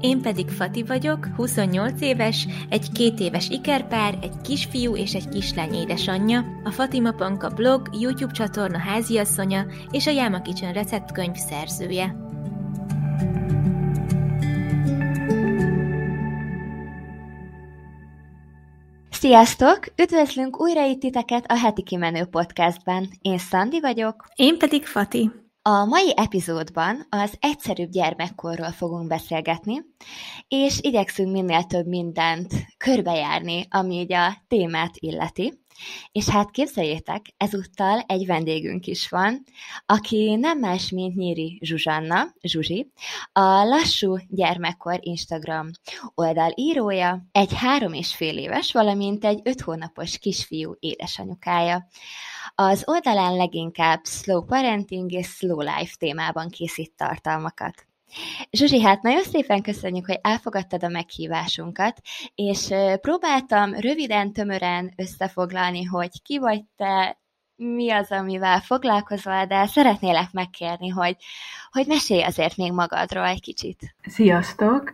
Én pedig Fati vagyok, 28 éves, egy két éves ikerpár, egy kisfiú és egy kislány édesanyja, a Fatima Panka blog, YouTube csatorna háziasszonya és a Yama Kitchen receptkönyv szerzője. Sziasztok! Üdvözlünk újra itt titeket a Heti Kimenő podcastben. Én Szandi vagyok. Én pedig Fati. A mai epizódban az egyszerűbb gyermekkorról fogunk beszélgetni, és igyekszünk minél több mindent körbejárni, ami így a témát illeti. És hát képzeljétek, ezúttal egy vendégünk is van, aki nem más, mint Nyíri Zsuzsanna, Zsuzsi, a Lassú Gyermekkor Instagram oldal írója, egy három és fél éves, valamint egy öt hónapos kisfiú édesanyukája. Az oldalán leginkább slow parenting és slow life témában készít tartalmakat. Zsuzsi, hát nagyon szépen köszönjük, hogy elfogadtad a meghívásunkat, és próbáltam röviden, tömören összefoglalni, hogy ki vagy te, mi az, amivel foglalkozol, de szeretnélek megkérni, hogy, hogy mesélj azért még magadról egy kicsit. Sziasztok!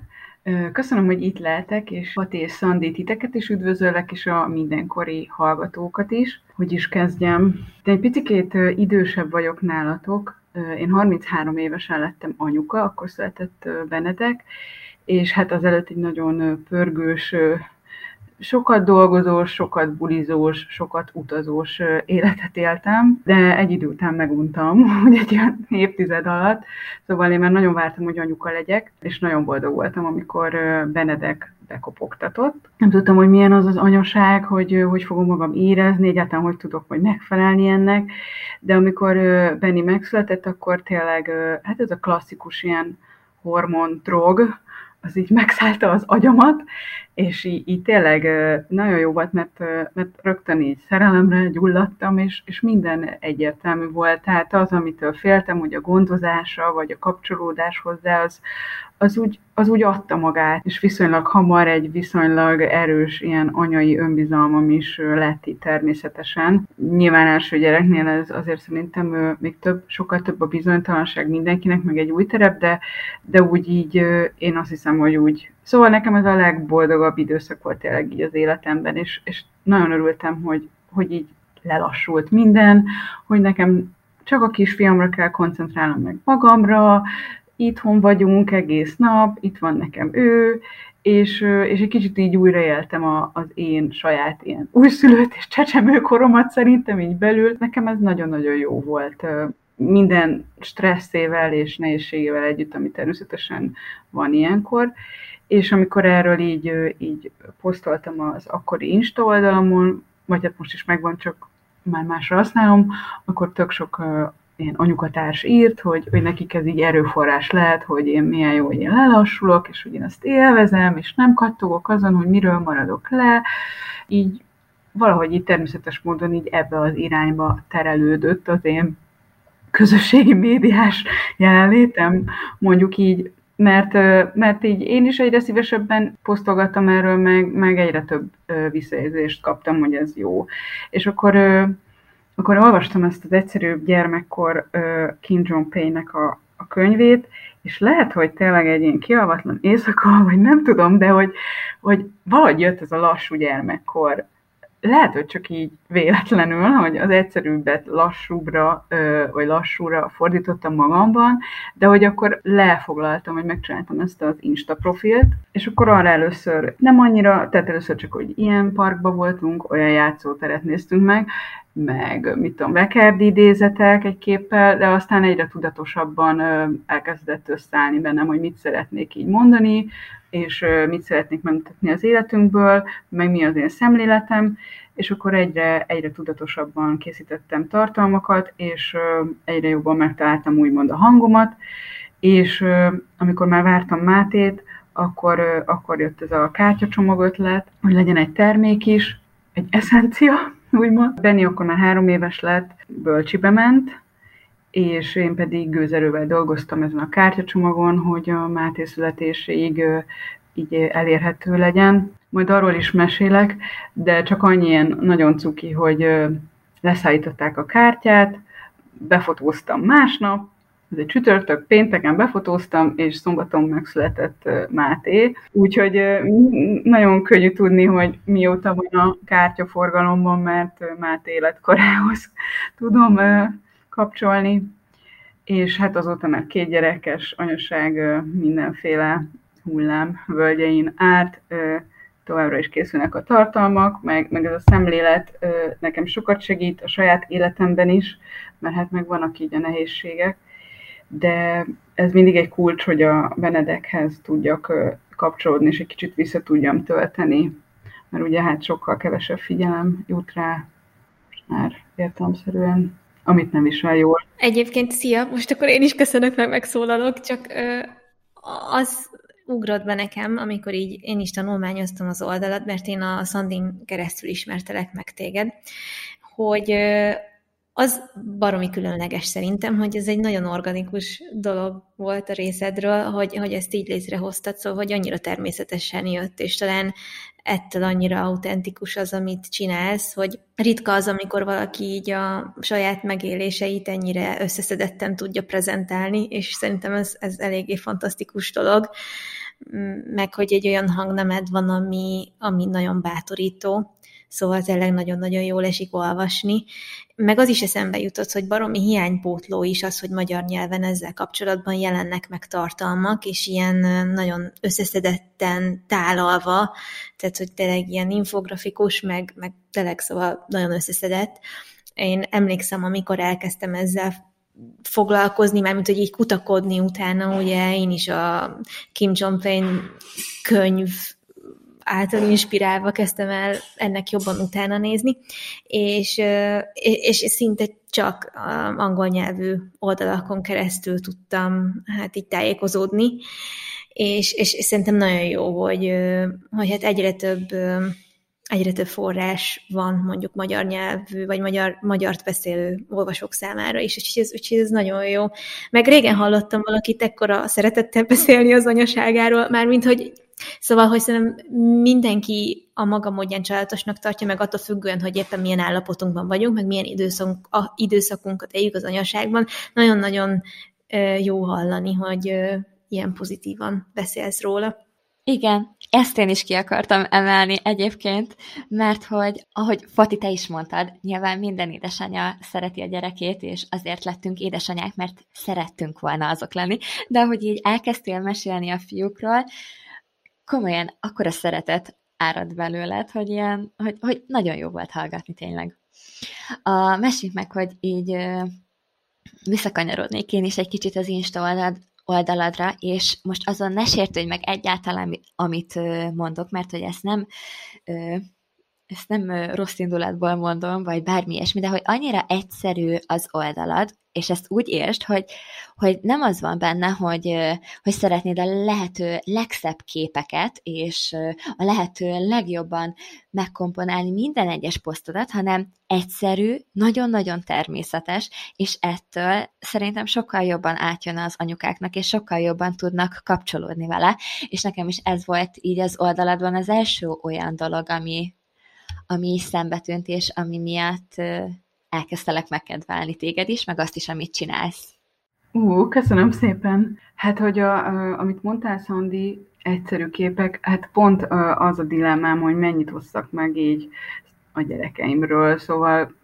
Köszönöm, hogy itt lehetek, és Pati és Szandi titeket is üdvözöllek, és a mindenkori hallgatókat is. Hogy is kezdjem? De egy picit idősebb vagyok nálatok. Én 33 évesen lettem anyuka, akkor született Benedek, és hát azelőtt egy nagyon pörgős sokat dolgozós, sokat bulizós, sokat utazós életet éltem, de egy idő után meguntam, hogy egy ilyen évtized alatt, szóval én már nagyon vártam, hogy anyuka legyek, és nagyon boldog voltam, amikor Benedek bekopogtatott. Nem tudtam, hogy milyen az az anyaság, hogy hogy fogom magam érezni, egyáltalán hogy tudok majd megfelelni ennek, de amikor Benni megszületett, akkor tényleg, hát ez a klasszikus ilyen hormon drog, az így megszállta az agyamat, és így, így tényleg nagyon jó volt, mert, mert rögtön így szerelemre gyulladtam, és, és minden egyértelmű volt. Tehát az, amitől féltem, hogy a gondozása, vagy a kapcsolódás hozzá, az, az úgy, az úgy adta magát, és viszonylag hamar egy viszonylag erős ilyen anyai önbizalmam is lett itt természetesen. Nyilván első gyereknél ez azért szerintem még több, sokkal több a bizonytalanság mindenkinek, meg egy új terep, de, de úgy így én azt hiszem, hogy úgy Szóval nekem ez a legboldogabb időszak volt tényleg így az életemben, és, és nagyon örültem, hogy, hogy így lelassult minden, hogy nekem csak a kisfiamra kell koncentrálnom meg magamra, itthon vagyunk egész nap, itt van nekem ő, és, és egy kicsit így újraéltem a, az én saját ilyen újszülött és csecsemő koromat szerintem így belül. Nekem ez nagyon-nagyon jó volt minden stresszével és nehézségével együtt, ami természetesen van ilyenkor. És amikor erről így, így posztoltam az akkori Insta oldalamon, vagy hát most is megvan, csak már másra használom, akkor tök sok ilyen anyukatárs írt, hogy, hogy nekik ez így erőforrás lehet, hogy én milyen jó, hogy én lelassulok, és hogy én ezt élvezem, és nem kattogok azon, hogy miről maradok le. Így valahogy így természetes módon így ebbe az irányba terelődött az én közösségi médiás jelenlétem, mondjuk így, mert, mert így én is egyre szívesebben posztolgattam erről, meg, meg egyre több visszajelzést kaptam, hogy ez jó. És akkor akkor olvastam ezt az egyszerűbb gyermekkor Kim Jong Pei-nek a, a könyvét, és lehet, hogy tényleg egy ilyen kialvatlan éjszaka, vagy nem tudom, de hogy, hogy valahogy jött ez a lassú gyermekkor. Lehet, hogy csak így véletlenül, hogy az egyszerűbbet lassúbbra, vagy lassúra fordítottam magamban, de hogy akkor lefoglaltam, hogy megcsináltam ezt az Insta profilt, és akkor arra először nem annyira, tehát először csak, hogy ilyen parkba voltunk, olyan játszóteret néztünk meg, meg mit tudom, Vekerdi idézetek egy képpel, de aztán egyre tudatosabban elkezdett összeállni bennem, hogy mit szeretnék így mondani, és mit szeretnék megmutatni az életünkből, meg mi az én szemléletem, és akkor egyre, egyre tudatosabban készítettem tartalmakat, és egyre jobban megtaláltam úgymond a hangomat, és amikor már vártam Mátét, akkor, akkor jött ez a kártyacsomag ötlet, hogy legyen egy termék is, egy eszencia, úgymond. Benni akkor már három éves lett, bölcsibe ment, és én pedig gőzerővel dolgoztam ezen a kártyacsomagon, hogy a Máté születéséig így elérhető legyen. Majd arról is mesélek, de csak annyi ilyen nagyon cuki, hogy leszállították a kártyát, befotóztam másnap, ez egy csütörtök, pénteken befotóztam, és szombaton megszületett Máté. Úgyhogy nagyon könnyű tudni, hogy mióta van a kártyaforgalomban, mert Máté életkorához tudom kapcsolni. És hát azóta már két gyerekes anyaság mindenféle hullám völgyein árt, továbbra is készülnek a tartalmak, meg, meg ez a szemlélet nekem sokat segít a saját életemben is, mert hát meg vannak így a nehézségek, de ez mindig egy kulcs, hogy a Benedekhez tudjak kapcsolódni, és egy kicsit vissza tudjam tölteni, mert ugye hát sokkal kevesebb figyelem jut rá, már értelmszerűen, amit nem visel jól. Egyébként, szia! Most akkor én is köszönök, meg megszólalok, csak az ugrott be nekem, amikor így én is tanulmányoztam az oldalat, mert én a Szandin keresztül ismertelek meg téged, hogy az baromi különleges szerintem, hogy ez egy nagyon organikus dolog volt a részedről, hogy, hogy ezt így létrehoztad, szóval hogy annyira természetesen jött, és talán ettől annyira autentikus az, amit csinálsz, hogy ritka az, amikor valaki így a saját megéléseit ennyire összeszedetten tudja prezentálni, és szerintem ez, ez eléggé fantasztikus dolog, meg hogy egy olyan hangnemed van, ami, ami nagyon bátorító, szóval tényleg nagyon-nagyon jól esik olvasni. Meg az is eszembe jutott, hogy baromi hiánypótló is az, hogy magyar nyelven ezzel kapcsolatban jelennek meg tartalmak, és ilyen nagyon összeszedetten tálalva, tehát hogy tényleg ilyen infografikus, meg, meg tényleg szóval nagyon összeszedett. Én emlékszem, amikor elkezdtem ezzel foglalkozni, mármint hogy így kutakodni utána, ugye én is a Kim Jong-un könyv által inspirálva kezdtem el ennek jobban utána nézni, és, és szinte csak angol nyelvű oldalakon keresztül tudtam hát így tájékozódni, és, és, szerintem nagyon jó, hogy, hogy hát egyre több egyre több forrás van mondjuk magyar nyelvű, vagy magyar, magyart beszélő olvasók számára is, úgyhogy ez, úgyhogy ez nagyon jó. Meg régen hallottam valakit ekkora szeretettel beszélni az anyaságáról, mármint, hogy Szóval, hogy szerintem mindenki a maga módján családosnak tartja, meg attól függően, hogy éppen milyen állapotunkban vagyunk, meg milyen időszak, a, időszakunkat éljük az anyaságban. Nagyon-nagyon jó hallani, hogy ilyen pozitívan beszélsz róla. Igen, ezt én is ki akartam emelni egyébként, mert hogy, ahogy Fati, te is mondtad, nyilván minden édesanyja szereti a gyerekét, és azért lettünk édesanyák, mert szerettünk volna azok lenni, de ahogy így elkezdtél mesélni a fiúkról, komolyan akkora szeretet árad belőled, hogy, ilyen, hogy, hogy nagyon jó volt hallgatni tényleg. A, meséljük meg, hogy így visszakanyarodnék én is egy kicsit az Insta oldalad, oldaladra, és most azon ne sértődj meg egyáltalán, amit mondok, mert hogy ezt nem ezt nem rossz indulatból mondom, vagy bármi ilyesmi, de hogy annyira egyszerű az oldalad, és ezt úgy értsd, hogy, hogy nem az van benne, hogy, hogy szeretnéd a lehető legszebb képeket, és a lehető legjobban megkomponálni minden egyes posztodat, hanem egyszerű, nagyon-nagyon természetes, és ettől szerintem sokkal jobban átjön az anyukáknak, és sokkal jobban tudnak kapcsolódni vele, és nekem is ez volt így az oldaladban az első olyan dolog, ami, ami szembe tűnt, és ami miatt elkezdtelek megkedvelni téged is, meg azt is, amit csinálsz. Ú, köszönöm szépen. Hát, hogy a, a, amit mondtál, Szandi, egyszerű képek, hát pont az a dilemmám, hogy mennyit hozzak meg így a gyerekeimről, szóval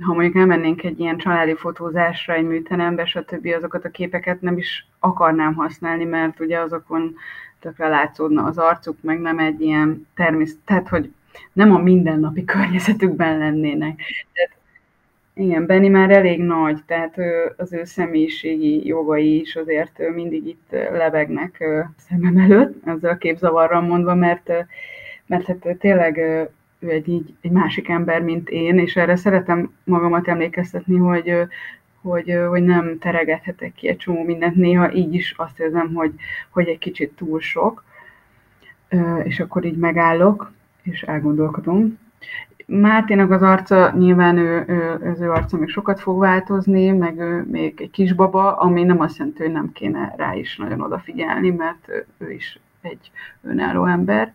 ha mondjuk elmennénk egy ilyen családi fotózásra, egy műterembe, stb. azokat a képeket nem is akarnám használni, mert ugye azokon tökre látszódna az arcuk, meg nem egy ilyen természet, tehát hogy nem a mindennapi környezetükben lennének. Tehát, igen, Benni már elég nagy, tehát az ő személyiségi jogai is azért mindig itt lebegnek szemem előtt, ezzel a képzavarral mondva, mert, mert hát tényleg ő egy, így, egy másik ember, mint én, és erre szeretem magamat emlékeztetni, hogy, hogy, hogy nem teregethetek ki egy csomó mindent. Néha így is azt érzem, hogy, hogy egy kicsit túl sok, és akkor így megállok, és elgondolkodom. Máténak az arca, nyilván ő, ő, az ő arca még sokat fog változni, meg ő még egy kisbaba, ami nem azt jelenti, hogy nem kéne rá is nagyon odafigyelni, mert ő is egy önálló ember,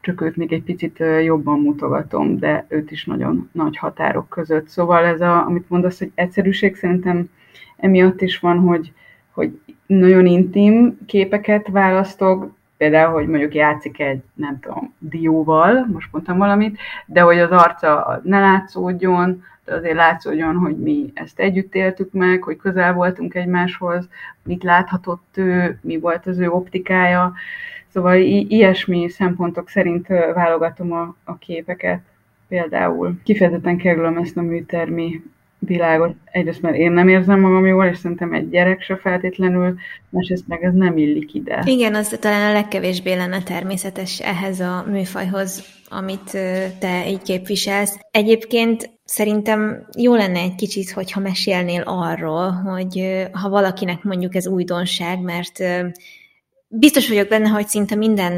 csak őt még egy picit jobban mutogatom, de őt is nagyon nagy határok között. Szóval ez, a, amit mondasz, hogy egyszerűség, szerintem emiatt is van, hogy, hogy nagyon intim képeket választok, például, hogy mondjuk játszik egy, nem tudom, dióval, most mondtam valamit, de hogy az arca ne látszódjon, de azért látszódjon, hogy mi ezt együtt éltük meg, hogy közel voltunk egymáshoz, mit láthatott ő, mi volt az ő optikája. Szóval i- ilyesmi szempontok szerint válogatom a, a képeket például. Kifejezetten kerülöm ezt a műtermi világot. Egyrészt, mert én nem érzem magam jól, és szerintem egy gyerek se feltétlenül, másrészt meg ez nem illik ide. Igen, az talán a legkevésbé lenne természetes ehhez a műfajhoz, amit te így képviselsz. Egyébként szerintem jó lenne egy kicsit, hogyha mesélnél arról, hogy ha valakinek mondjuk ez újdonság, mert biztos vagyok benne, hogy szinte minden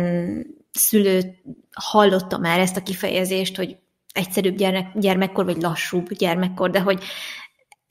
szülő hallotta már ezt a kifejezést, hogy egyszerűbb gyermek, gyermekkor, vagy lassúbb gyermekkor, de hogy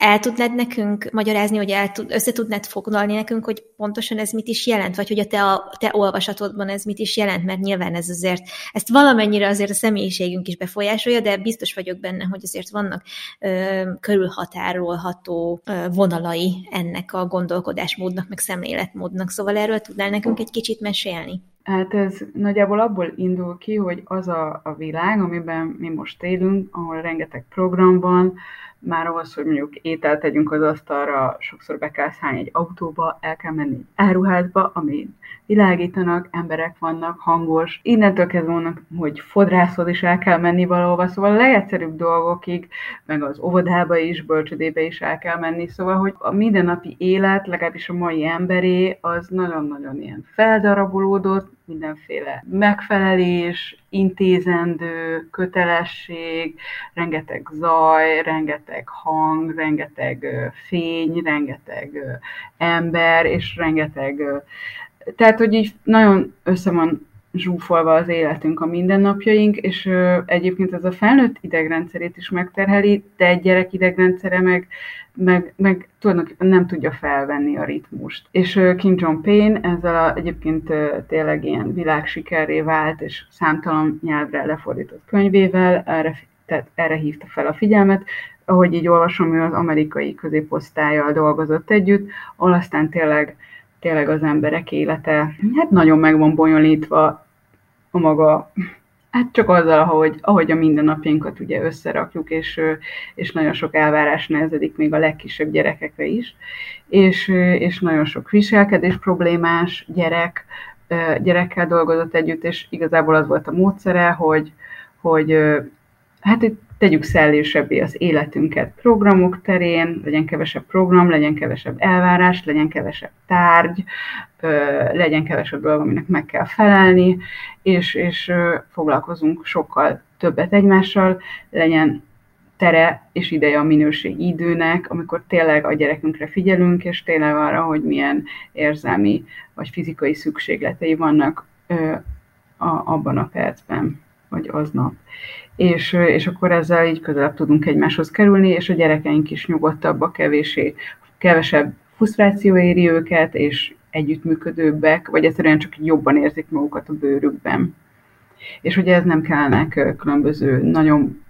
el tudnád nekünk magyarázni, hogy el tud, össze tudnád foglalni nekünk, hogy pontosan ez mit is jelent, vagy hogy a te, a te olvasatodban ez mit is jelent, mert nyilván ez azért, ezt valamennyire azért a személyiségünk is befolyásolja, de biztos vagyok benne, hogy azért vannak ö, körülhatárolható ö, vonalai ennek a gondolkodásmódnak, meg szemléletmódnak, szóval erről tudnál nekünk egy kicsit mesélni? Hát ez nagyjából abból indul ki, hogy az a, a világ, amiben mi most élünk, ahol rengeteg program van, már ahhoz, hogy mondjuk ételt tegyünk az asztalra, sokszor be kell szállni egy autóba, el kell menni egy áruházba, ami világítanak, emberek vannak, hangos. Innentől kezdve vannak, hogy fodrászhoz is el kell menni valahova, szóval a legegyszerűbb dolgokig, meg az óvodába is, bölcsödébe is el kell menni, szóval, hogy a mindennapi élet, legalábbis a mai emberé, az nagyon-nagyon ilyen feldarabolódott, mindenféle megfelelés, intézendő, kötelesség, rengeteg zaj, rengeteg hang, rengeteg fény, rengeteg ember, és rengeteg tehát, hogy így nagyon össze van zsúfolva az életünk, a mindennapjaink, és ö, egyébként ez a felnőtt idegrendszerét is megterheli, de egy gyerek idegrendszere meg, meg, meg tulajdonképpen nem tudja felvenni a ritmust. És ö, Kim Jong-un ezzel a, egyébként ö, tényleg ilyen világsikerré vált, és számtalan nyelvre lefordított könyvével erre, tehát erre hívta fel a figyelmet, ahogy így olvasom, ő az amerikai középosztályjal dolgozott együtt, ahol aztán tényleg tényleg az emberek élete hát nagyon meg van bonyolítva a maga, hát csak azzal, ahogy, ahogy a mindennapjainkat ugye összerakjuk, és, és nagyon sok elvárás nehezedik még a legkisebb gyerekekre is, és, és nagyon sok viselkedés problémás gyerek, gyerekkel dolgozott együtt, és igazából az volt a módszere, hogy, hogy hát itt tegyük szellésebbé az életünket programok terén, legyen kevesebb program, legyen kevesebb elvárás, legyen kevesebb tárgy, legyen kevesebb dolog, aminek meg kell felelni, és, és foglalkozunk sokkal többet egymással, legyen tere és ideje a minőségi időnek, amikor tényleg a gyerekünkre figyelünk, és tényleg arra, hogy milyen érzelmi vagy fizikai szükségletei vannak a, abban a percben, vagy aznap és, és akkor ezzel így közelebb tudunk egymáshoz kerülni, és a gyerekeink is nyugodtabbak, kevésé, kevesebb frusztráció éri őket, és együttműködőbbek, vagy egyszerűen csak jobban érzik magukat a bőrükben. És ugye ez nem kellene különböző nagyon,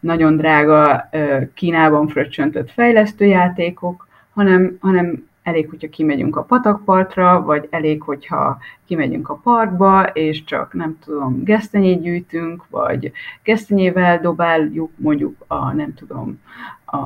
nagyon drága Kínában fröccsöntött fejlesztőjátékok, hanem, hanem elég, hogyha kimegyünk a patakpartra, vagy elég, hogyha kimegyünk a parkba, és csak nem tudom, gesztenyét gyűjtünk, vagy gesztenyével dobáljuk mondjuk a, nem tudom, a,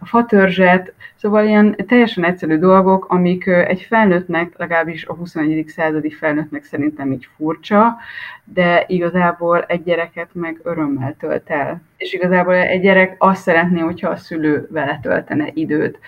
a fatörzset, szóval ilyen teljesen egyszerű dolgok, amik egy felnőttnek, legalábbis a 21. századi felnőttnek szerintem így furcsa, de igazából egy gyereket meg örömmel tölt el. És igazából egy gyerek azt szeretné, hogyha a szülő vele töltene időt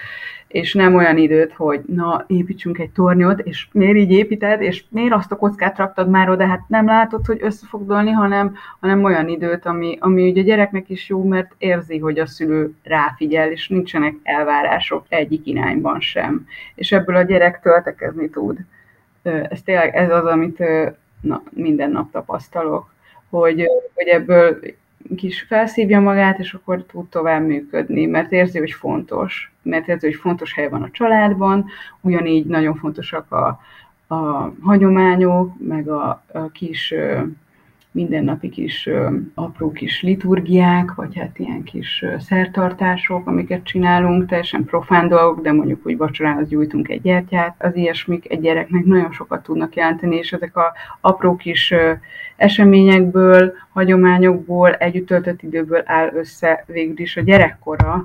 és nem olyan időt, hogy na, építsünk egy tornyot, és miért így építed, és miért azt a kockát raktad már oda, hát nem látod, hogy össze fog dolni, hanem, hanem olyan időt, ami, ami ugye a gyereknek is jó, mert érzi, hogy a szülő ráfigyel, és nincsenek elvárások egyik irányban sem. És ebből a gyerek töltekezni tud. Ez tényleg ez az, amit na, minden nap tapasztalok, hogy, hogy ebből kis felszívja magát, és akkor tud tovább működni, mert érzi, hogy fontos, mert érzi, hogy fontos hely van a családban, ugyanígy nagyon fontosak a, a hagyományok, meg a, a kis mindennapi kis apró kis liturgiák, vagy hát ilyen kis szertartások, amiket csinálunk, teljesen profán dolgok, de mondjuk, hogy vacsorához gyújtunk egy gyertyát, az ilyesmik egy gyereknek nagyon sokat tudnak jelenteni, és ezek a apró kis eseményekből, hagyományokból, együtt töltött időből áll össze végül is a gyerekkora,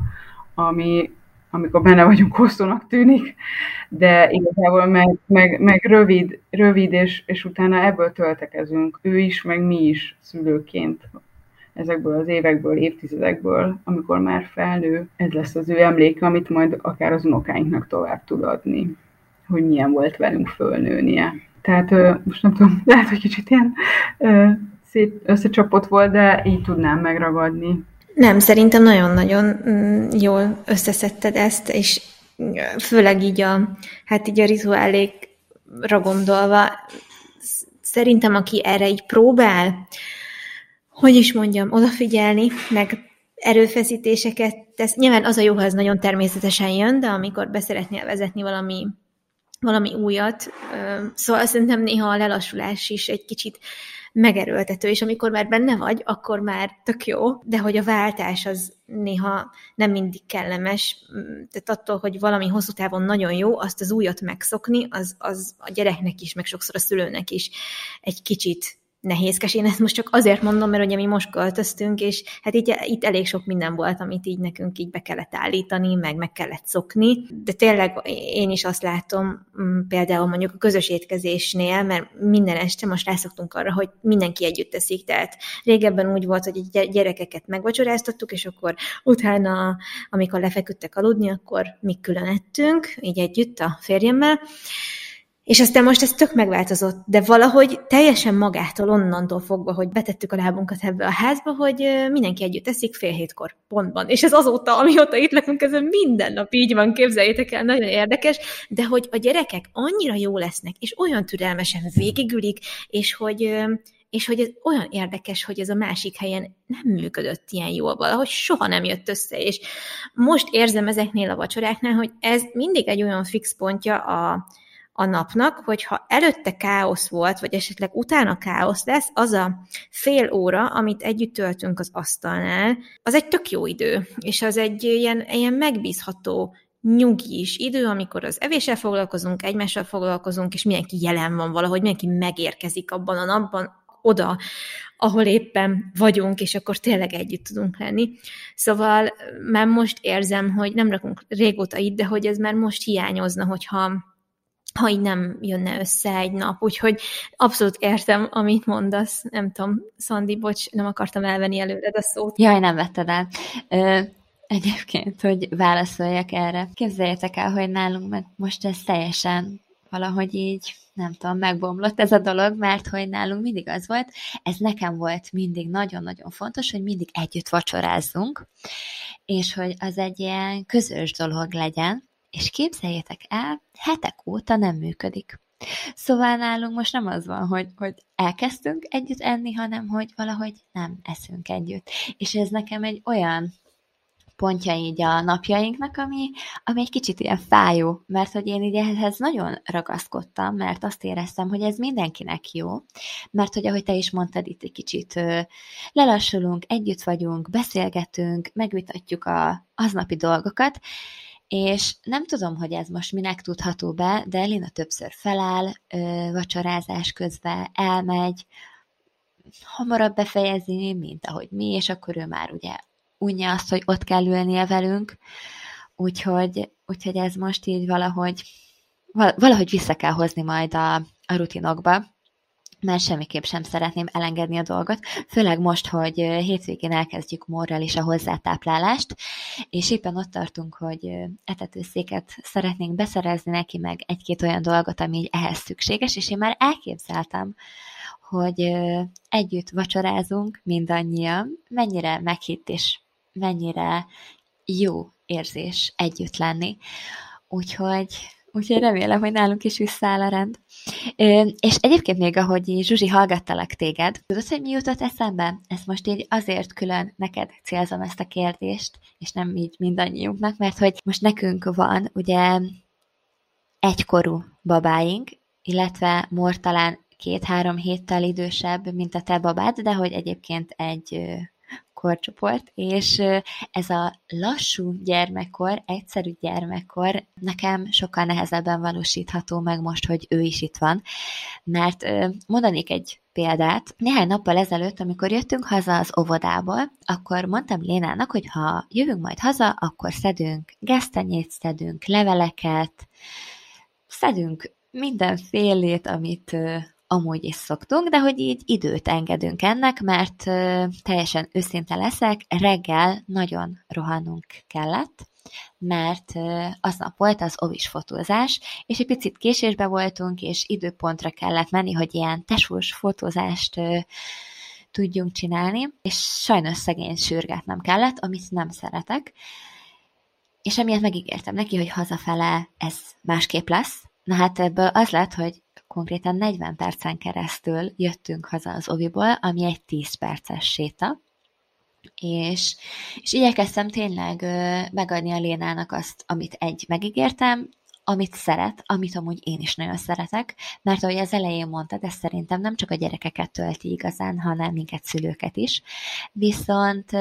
ami, amikor benne vagyunk, hosszúnak tűnik, de igazából meg, meg, meg rövid, rövid és, és utána ebből töltekezünk, ő is, meg mi is szülőként ezekből az évekből, évtizedekből, amikor már felnő, ez lesz az ő emléke, amit majd akár az unokáinknak tovább tud adni, hogy milyen volt velünk fölnőnie. Tehát most nem tudom, lehet, hogy kicsit ilyen szép összecsapott volt, de így tudnám megragadni. Nem, szerintem nagyon-nagyon mm, jól összeszedted ezt, és főleg így a, hát így a rituálékra gondolva, szerintem aki erre így próbál, hogy is mondjam, odafigyelni, meg erőfeszítéseket tesz. Nyilván az a jó, ha ez nagyon természetesen jön, de amikor beszeretnél vezetni valami, valami újat, szóval szerintem néha a lelassulás is egy kicsit megerőltető, és amikor már benne vagy, akkor már tök jó, de hogy a váltás az néha nem mindig kellemes, tehát attól, hogy valami hosszú távon nagyon jó, azt az újat megszokni, az, az a gyereknek is, meg sokszor a szülőnek is egy kicsit nehézkes. Én ezt most csak azért mondom, mert ugye mi most költöztünk, és hát így, itt elég sok minden volt, amit így nekünk így be kellett állítani, meg meg kellett szokni, de tényleg én is azt látom, mm, például mondjuk a közös étkezésnél, mert minden este most rászoktunk arra, hogy mindenki együtt teszik, tehát régebben úgy volt, hogy gyerekeket megvacsoráztattuk, és akkor utána, amikor lefeküdtek aludni, akkor mi külön ettünk, így együtt a férjemmel, és aztán most ez tök megváltozott, de valahogy teljesen magától onnantól fogva, hogy betettük a lábunkat ebbe a házba, hogy mindenki együtt eszik fél hétkor pontban. És ez azóta, amióta itt lakunk, ez minden nap így van, képzeljétek el, nagyon érdekes, de hogy a gyerekek annyira jó lesznek, és olyan türelmesen végigülik, és hogy és hogy ez olyan érdekes, hogy ez a másik helyen nem működött ilyen jól, valahogy soha nem jött össze, és most érzem ezeknél a vacsoráknál, hogy ez mindig egy olyan fix pontja a, a napnak, hogyha előtte káosz volt, vagy esetleg utána káosz lesz, az a fél óra, amit együtt töltünk az asztalnál, az egy tök jó idő, és az egy ilyen, ilyen megbízható, nyugis idő, amikor az evéssel foglalkozunk, egymással foglalkozunk, és mindenki jelen van valahogy, mindenki megérkezik abban a napban, oda, ahol éppen vagyunk, és akkor tényleg együtt tudunk lenni. Szóval már most érzem, hogy nem rakunk régóta itt, de hogy ez már most hiányozna, hogyha ha így nem jönne össze egy nap. Úgyhogy abszolút értem, amit mondasz. Nem tudom, Szandi, bocs, nem akartam elvenni előred a szót. Jaj, nem vetted el. Ö, egyébként, hogy válaszoljak erre. Képzeljétek el, hogy nálunk mert most ez teljesen valahogy így, nem tudom, megbomlott ez a dolog, mert hogy nálunk mindig az volt, ez nekem volt mindig nagyon-nagyon fontos, hogy mindig együtt vacsorázzunk, és hogy az egy ilyen közös dolog legyen, és képzeljétek el, hetek óta nem működik. Szóval nálunk most nem az van, hogy, hogy elkezdtünk együtt enni, hanem hogy valahogy nem eszünk együtt. És ez nekem egy olyan pontja így a napjainknak, ami, ami egy kicsit ilyen fájó, mert hogy én így ehhez nagyon ragaszkodtam, mert azt éreztem, hogy ez mindenkinek jó, mert hogy ahogy te is mondtad, itt egy kicsit lelassulunk, együtt vagyunk, beszélgetünk, megvitatjuk a aznapi dolgokat, és nem tudom, hogy ez most minek tudható be, de Lina többször feláll, ö, vacsorázás közben elmegy, hamarabb befejezni, mint ahogy mi, és akkor ő már ugye unja azt, hogy ott kell ülnie velünk, úgyhogy, úgyhogy ez most így valahogy, valahogy vissza kell hozni majd a, a rutinokba, mert semmiképp sem szeretném elengedni a dolgot, főleg most, hogy hétvégén elkezdjük morral is a hozzátáplálást, és éppen ott tartunk, hogy etetőszéket szeretnénk beszerezni neki, meg egy-két olyan dolgot, ami ehhez szükséges, és én már elképzeltem, hogy együtt vacsorázunk mindannyian, mennyire meghitt és mennyire jó érzés együtt lenni. Úgyhogy Úgyhogy remélem, hogy nálunk is visszaáll a rend. És egyébként még, ahogy Zsuzsi hallgattalak téged, tudod, hogy mi jutott eszembe? Ezt most így azért külön neked célzom ezt a kérdést, és nem így mindannyiunknak, mert hogy most nekünk van ugye egykorú babáink, illetve Mor talán két-három héttel idősebb, mint a te babád, de hogy egyébként egy korcsoport, és ez a lassú gyermekkor, egyszerű gyermekkor nekem sokkal nehezebben valósítható meg most, hogy ő is itt van, mert mondanék egy példát. Néhány nappal ezelőtt, amikor jöttünk haza az óvodából, akkor mondtam Lénának, hogy ha jövünk majd haza, akkor szedünk gesztenyét, szedünk leveleket, szedünk mindenfélét, amit amúgy is szoktunk, de hogy így időt engedünk ennek, mert teljesen őszinte leszek, reggel nagyon rohannunk kellett, mert aznap volt az ovis fotózás, és egy picit késésbe voltunk, és időpontra kellett menni, hogy ilyen tesós fotózást tudjunk csinálni, és sajnos szegény sürgetnem kellett, amit nem szeretek, és emiatt megígértem neki, hogy hazafele ez másképp lesz. Na hát ebből az lett, hogy konkrétan 40 percen keresztül jöttünk haza az oviból, ami egy 10 perces séta, és, és igyekeztem tényleg megadni a Lénának azt, amit egy megígértem, amit szeret, amit amúgy én is nagyon szeretek, mert ahogy az elején mondtad, ez szerintem nem csak a gyerekeket tölti igazán, hanem minket szülőket is. Viszont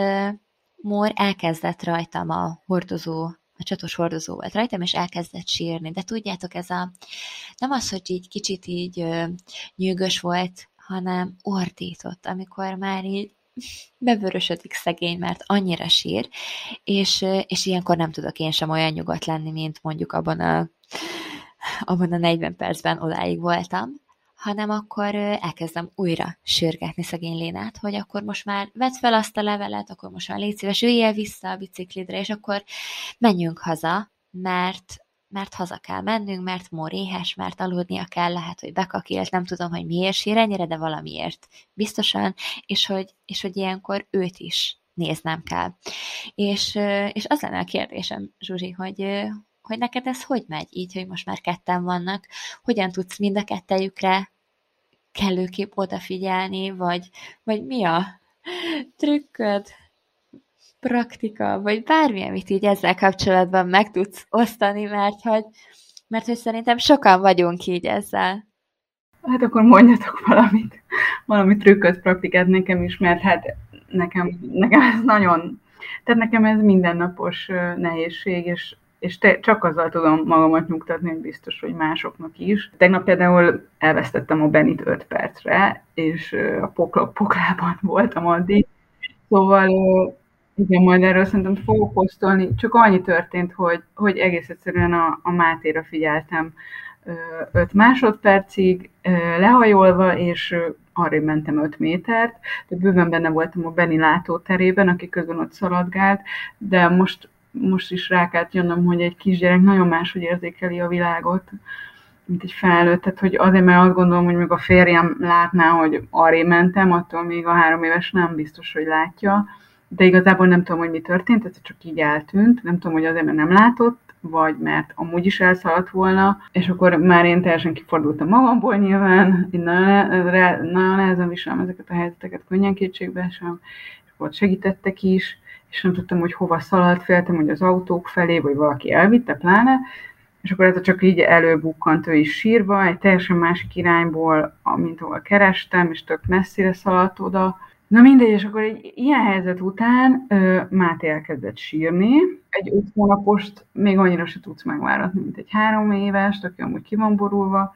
Mór elkezdett rajtam a hordozó a csatos hordozó volt rajtam, és elkezdett sírni. De tudjátok, ez a, nem az, hogy így kicsit így ö, nyűgös volt, hanem ordított, amikor már így bevörösödik szegény, mert annyira sír, és, és ilyenkor nem tudok én sem olyan nyugodt lenni, mint mondjuk abban a, abban a 40 percben odáig voltam hanem akkor elkezdem újra sürgetni szegény Lénát, hogy akkor most már vedd fel azt a levelet, akkor most már légy szíves, üljél vissza a biciklidre, és akkor menjünk haza, mert mert haza kell mennünk, mert Mór éhes, mert aludnia kell, lehet, hogy bekakilt, nem tudom, hogy miért sír ennyire, de valamiért biztosan, és hogy, és hogy ilyenkor őt is néznem kell. És, és az lenne a kérdésem, Zsuzsi, hogy, hogy neked ez hogy megy, így, hogy most már ketten vannak, hogyan tudsz mind a kettejükre kellőképp odafigyelni, vagy, vagy mi a trükköd, praktika, vagy bármi, amit így ezzel kapcsolatban meg tudsz osztani, mert hogy, mert hogy szerintem sokan vagyunk így ezzel. Hát akkor mondjatok valamit, valami trükköt, praktikát nekem is, mert hát nekem, nekem ez nagyon, tehát nekem ez mindennapos nehézség, és és te, csak azzal tudom magamat nyugtatni, hogy biztos, hogy másoknak is. Tegnap például elvesztettem a Benit 5 percre, és a pokla, poklában voltam addig. Szóval igen, majd erről szerintem fogok posztolni. Csak annyi történt, hogy, hogy egész egyszerűen a, a Mátéra figyeltem 5 másodpercig, lehajolva, és arra mentem 5 métert, de bőven benne voltam a Beni látóterében, aki közben ott szaladgált, de most most is rá kellett jönnöm, hogy egy kisgyerek nagyon máshogy érzékeli a világot, mint egy felnőtt. Tehát, hogy azért, mert azt gondolom, hogy még a férjem látná, hogy arré mentem, attól még a három éves nem biztos, hogy látja. De igazából nem tudom, hogy mi történt, tehát csak így eltűnt. Nem tudom, hogy azért, mert nem látott, vagy mert amúgy is elszaladt volna, és akkor már én teljesen kifordultam magamból nyilván, én nagyon, nagyon nehezen viselem ezeket a helyzeteket, könnyen kétségbe sem, és akkor segítettek is, és nem tudtam, hogy hova szaladt, féltem, hogy az autók felé, vagy valaki elvitte, pláne, és akkor ez csak így előbukkant ő is sírva, egy teljesen másik irányból, mint ahol kerestem, és tök messzire szaladt oda. Na mindegy, és akkor egy ilyen helyzet után ö, Máté elkezdett sírni. Egy öt hónapost még annyira se tudsz megváratni, mint egy három éves, aki amúgy ki van borulva,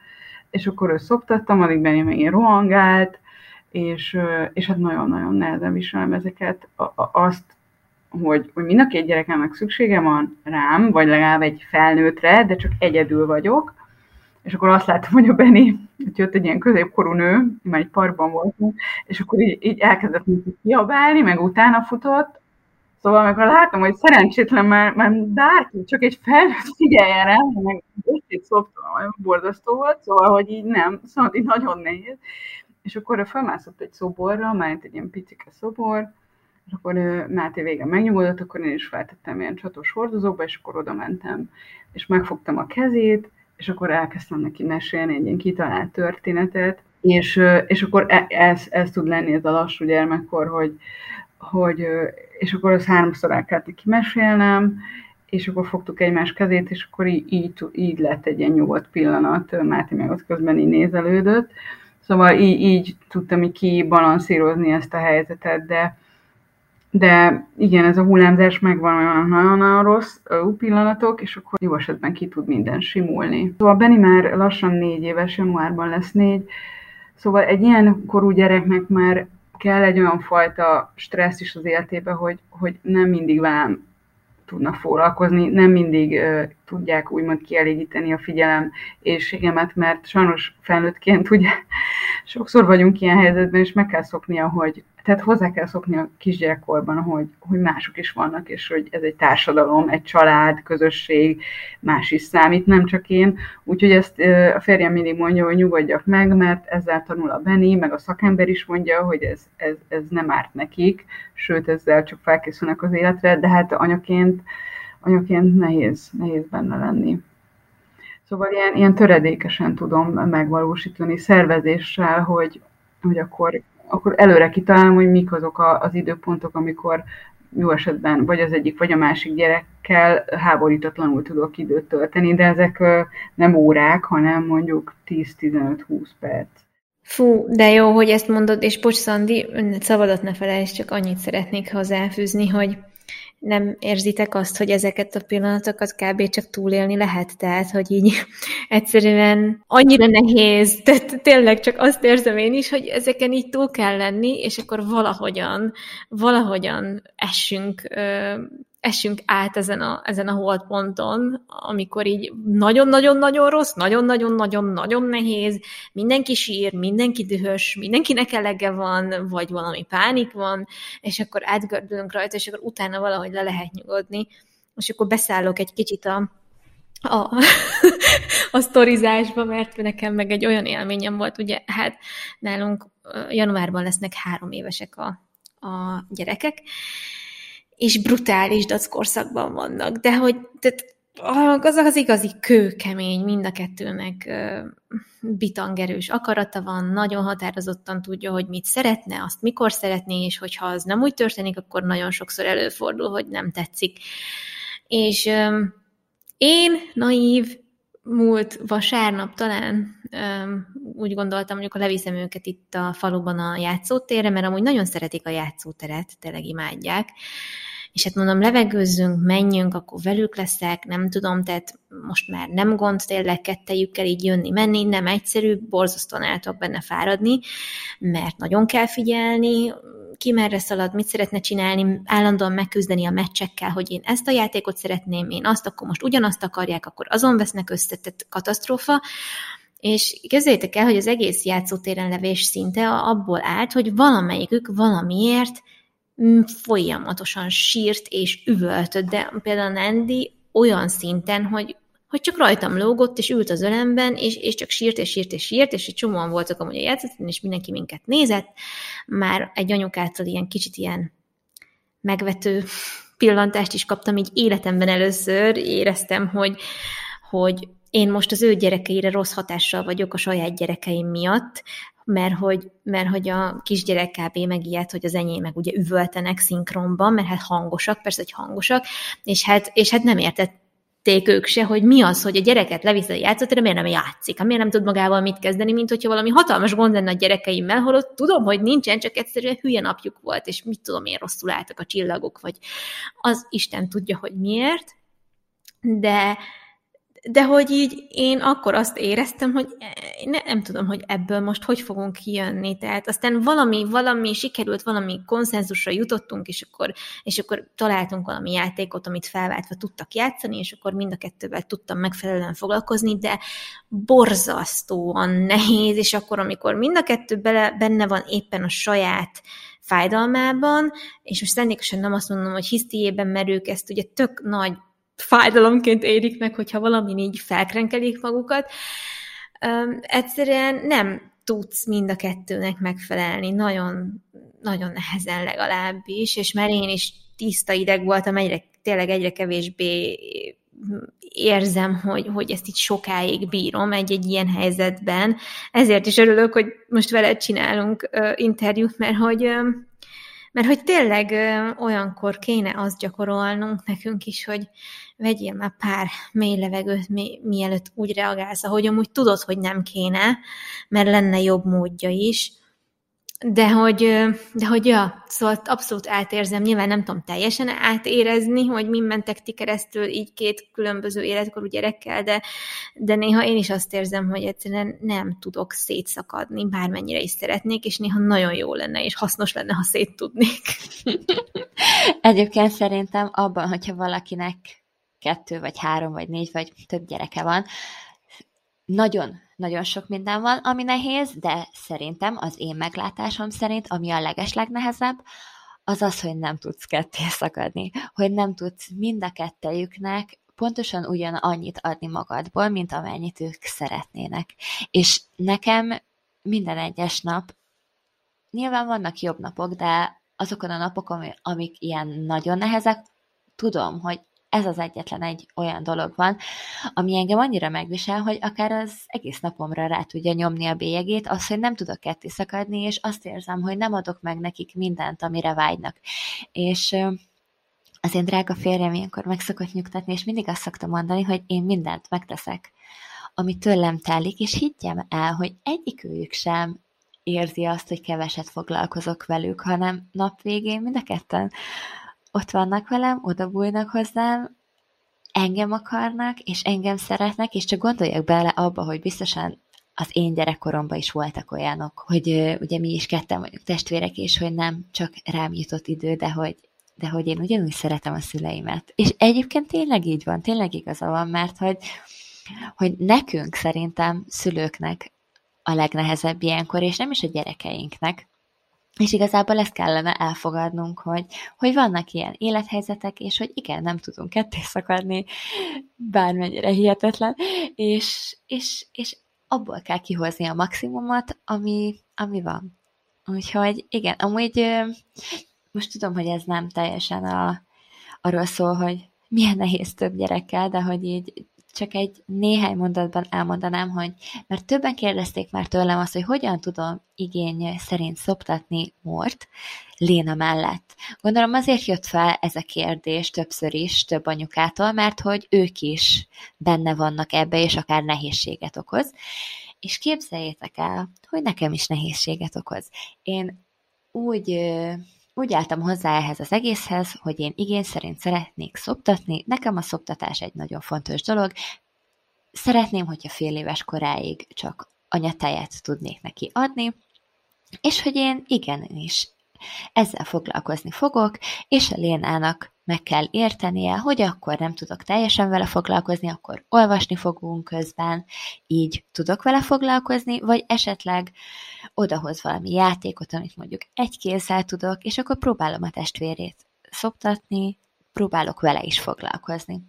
és akkor ő szoptattam, addig Benni meg én rohangált, és, és hát nagyon-nagyon nehezen viselem ezeket, azt hogy, hogy mind a két gyerekemnek szüksége van rám, vagy legalább egy felnőttre, de csak egyedül vagyok, és akkor azt láttam, hogy a Benni, hogy jött egy ilyen középkorú nő, már egy parkban voltunk, és akkor így, így elkezdett kiabálni, meg utána futott, Szóval amikor látom, hogy szerencsétlen már, már bárki, csak egy felnőtt figyeljen rá, meg ötét szoptam, borzasztó volt, szóval, hogy így nem, szóval így nagyon nehéz. És akkor felmászott egy szoborra, már egy ilyen picike szobor, akkor Máté vége megnyugodott, akkor én is feltettem ilyen csatos hordozóba, és akkor oda mentem, és megfogtam a kezét, és akkor elkezdtem neki mesélni egy ilyen kitalált történetet, és, és akkor e, ez, ez tud lenni ez a lassú gyermekkor, hogy, hogy és akkor az háromszor el kellett kimesélnem, és akkor fogtuk egymás kezét, és akkor így, így, így lett egy ilyen nyugodt pillanat, Máté meg ott közben így nézelődött. Szóval így, így tudtam így kibalanszírozni ezt a helyzetet, de, de igen, ez a hullámzás megvan olyan nagyon-nagyon rossz jó pillanatok, és akkor jó esetben ki tud minden simulni. Szóval Benni már lassan négy éves, januárban lesz négy, szóval egy ilyen korú gyereknek már kell egy olyan fajta stressz is az életébe, hogy, hogy nem mindig velem tudnak foglalkozni, nem mindig uh, tudják úgymond kielégíteni a figyelem éjségemet, mert sajnos felnőttként ugye sokszor vagyunk ilyen helyzetben, és meg kell szoknia, hogy tehát hozzá kell szokni a kisgyerekkorban, hogy, hogy mások is vannak, és hogy ez egy társadalom, egy család, közösség, más is számít, nem csak én. Úgyhogy ezt a férjem mindig mondja, hogy nyugodjak meg, mert ezzel tanul a Benny, meg a szakember is mondja, hogy ez, ez, ez nem árt nekik, sőt ezzel csak felkészülnek az életre, de hát anyaként, anyaként nehéz, nehéz benne lenni. Szóval ilyen, ilyen töredékesen tudom megvalósítani szervezéssel, hogy, hogy akkor akkor előre kitalálom, hogy mik azok a, az időpontok, amikor jó esetben vagy az egyik, vagy a másik gyerekkel háborítatlanul tudok időt tölteni, de ezek nem órák, hanem mondjuk 10-15-20 perc. Fú, de jó, hogy ezt mondod, és bocs, Szandi, szabadat ne felejtsd, csak annyit szeretnék hozzáfűzni, hogy nem érzitek azt, hogy ezeket a pillanatokat kb. csak túlélni lehet, tehát, hogy így egyszerűen annyira nehéz, tehát tényleg csak azt érzem én is, hogy ezeken így túl kell lenni, és akkor valahogyan, valahogyan essünk essünk át ezen a, ezen a holdponton, amikor így nagyon-nagyon-nagyon rossz, nagyon-nagyon-nagyon-nagyon nehéz, mindenki sír, mindenki dühös, mindenkinek elege van, vagy valami pánik van, és akkor átgördülünk rajta, és akkor utána valahogy le lehet nyugodni, és akkor beszállok egy kicsit a, a, a sztorizásba, mert nekem meg egy olyan élményem volt, ugye, hát nálunk januárban lesznek három évesek a, a gyerekek, és brutális dackorszakban vannak, de hogy tehát, az az igazi kőkemény, mind a kettőnek bitangerős akarata van, nagyon határozottan tudja, hogy mit szeretne, azt mikor szeretné, és hogyha az nem úgy történik, akkor nagyon sokszor előfordul, hogy nem tetszik. És én, naív, múlt vasárnap talán úgy gondoltam, mondjuk, ha leviszem őket itt a faluban a játszótérre, mert amúgy nagyon szeretik a játszóteret, tényleg imádják, és hát mondom, levegőzzünk, menjünk, akkor velük leszek, nem tudom, tehát most már nem gond tényleg kettejükkel így jönni, menni, nem egyszerű, borzasztóan tudok benne fáradni, mert nagyon kell figyelni, ki merre szalad, mit szeretne csinálni, állandóan megküzdeni a meccsekkel, hogy én ezt a játékot szeretném, én azt, akkor most ugyanazt akarják, akkor azon vesznek össze, tehát katasztrófa, és képzeljétek el, hogy az egész játszótéren levés szinte abból állt, hogy valamelyikük valamiért folyamatosan sírt és üvöltött, de például Andy olyan szinten, hogy, hogy csak rajtam lógott, és ült az ölemben, és, és csak sírt, és sírt, és sírt, és egy csomóan voltak amúgy a játszatban, és mindenki minket nézett. Már egy anyukától ilyen kicsit ilyen megvető pillantást is kaptam, így életemben először éreztem, hogy, hogy én most az ő gyerekeire rossz hatással vagyok a saját gyerekeim miatt, mert hogy, mert hogy a kisgyerek kb. megijedt, hogy az enyémek ugye üvöltenek szinkronban, mert hát hangosak, persze, hogy hangosak, és hát, és hát nem értették ők se, hogy mi az, hogy a gyereket levisz a játszótérre, miért nem játszik, hát miért nem tud magával mit kezdeni, mint hogyha valami hatalmas gond lenne a gyerekeimmel, holott tudom, hogy nincsen, csak egyszerűen hülye napjuk volt, és mit tudom, miért rosszul álltak a csillagok, vagy az Isten tudja, hogy miért, de, de hogy így én akkor azt éreztem, hogy ne, nem tudom, hogy ebből most hogy fogunk kijönni. Tehát aztán valami, valami sikerült, valami konszenzusra jutottunk, és akkor, és akkor találtunk valami játékot, amit felváltva tudtak játszani, és akkor mind a kettővel tudtam megfelelően foglalkozni, de borzasztóan nehéz, és akkor, amikor mind a kettő bele, benne van éppen a saját fájdalmában, és most szándékosan nem azt mondom, hogy hisztiében, mert ők ezt ugye tök nagy fájdalomként érik meg, hogyha valami így felkrenkelik magukat. Um, egyszerűen nem tudsz mind a kettőnek megfelelni, nagyon, nagyon nehezen legalábbis, és már én is tiszta ideg voltam, egyre, tényleg egyre kevésbé érzem, hogy, hogy ezt így sokáig bírom egy-egy ilyen helyzetben. Ezért is örülök, hogy most veled csinálunk uh, interjút, mert hogy uh, mert hogy tényleg olyankor kéne azt gyakorolnunk nekünk is, hogy vegyél már pár mély levegőt, mi, mielőtt úgy reagálsz, ahogy amúgy tudod, hogy nem kéne, mert lenne jobb módja is, de hogy, de hogy ja, szóval abszolút átérzem, nyilván nem tudom teljesen átérezni, hogy mi mentek ti keresztül így két különböző életkorú gyerekkel, de, de néha én is azt érzem, hogy egyszerűen nem tudok szétszakadni, bármennyire is szeretnék, és néha nagyon jó lenne, és hasznos lenne, ha szét tudnék. Egyébként szerintem abban, hogyha valakinek kettő, vagy három, vagy négy, vagy több gyereke van, nagyon nagyon sok minden van, ami nehéz, de szerintem az én meglátásom szerint, ami a legeslegnehezebb, az az, hogy nem tudsz ketté szakadni, hogy nem tudsz mind a kettejüknek pontosan ugyan annyit adni magadból, mint amennyit ők szeretnének. És nekem minden egyes nap, nyilván vannak jobb napok, de azokon a napokon, amik ilyen nagyon nehezek, tudom, hogy ez az egyetlen egy olyan dolog van, ami engem annyira megvisel, hogy akár az egész napomra rá tudja nyomni a bélyegét, az, hogy nem tudok ketté szakadni, és azt érzem, hogy nem adok meg nekik mindent, amire vágynak. És az én drága férjem ilyenkor meg szokott nyugtatni, és mindig azt szokta mondani, hogy én mindent megteszek, ami tőlem telik, és higgyem el, hogy egyikőjük sem érzi azt, hogy keveset foglalkozok velük, hanem nap végén mind a ketten ott vannak velem, oda bújnak hozzám, engem akarnak, és engem szeretnek, és csak gondoljak bele abba, hogy biztosan az én gyerekkoromban is voltak olyanok, hogy ugye mi is ketten vagyunk testvérek, és hogy nem csak rám jutott idő, de hogy, de hogy én ugyanúgy szeretem a szüleimet. És egyébként tényleg így van, tényleg igaza van, mert hogy, hogy nekünk szerintem szülőknek a legnehezebb ilyenkor, és nem is a gyerekeinknek, és igazából ezt kellene elfogadnunk, hogy, hogy vannak ilyen élethelyzetek, és hogy igen, nem tudunk ketté szakadni, bármennyire hihetetlen, és, és, és abból kell kihozni a maximumot, ami, ami van. Úgyhogy igen, amúgy most tudom, hogy ez nem teljesen a, arról szól, hogy milyen nehéz több gyerekkel, de hogy így csak egy néhány mondatban elmondanám, hogy mert többen kérdezték már tőlem azt, hogy hogyan tudom igény szerint szoptatni Mort Léna mellett. Gondolom azért jött fel ez a kérdés többször is, több anyukától, mert hogy ők is benne vannak ebbe, és akár nehézséget okoz. És képzeljétek el, hogy nekem is nehézséget okoz. Én úgy úgy álltam hozzá ehhez az egészhez, hogy én igény szerint szeretnék szoptatni. Nekem a szoptatás egy nagyon fontos dolog. Szeretném, hogyha fél éves koráig csak anyatáját tudnék neki adni, és hogy én igenis ezzel foglalkozni fogok, és a Lénának meg kell értenie, hogy akkor nem tudok teljesen vele foglalkozni, akkor olvasni fogunk közben, így tudok vele foglalkozni, vagy esetleg odahoz valami játékot, amit mondjuk egy kézzel tudok, és akkor próbálom a testvérét szoptatni, próbálok vele is foglalkozni.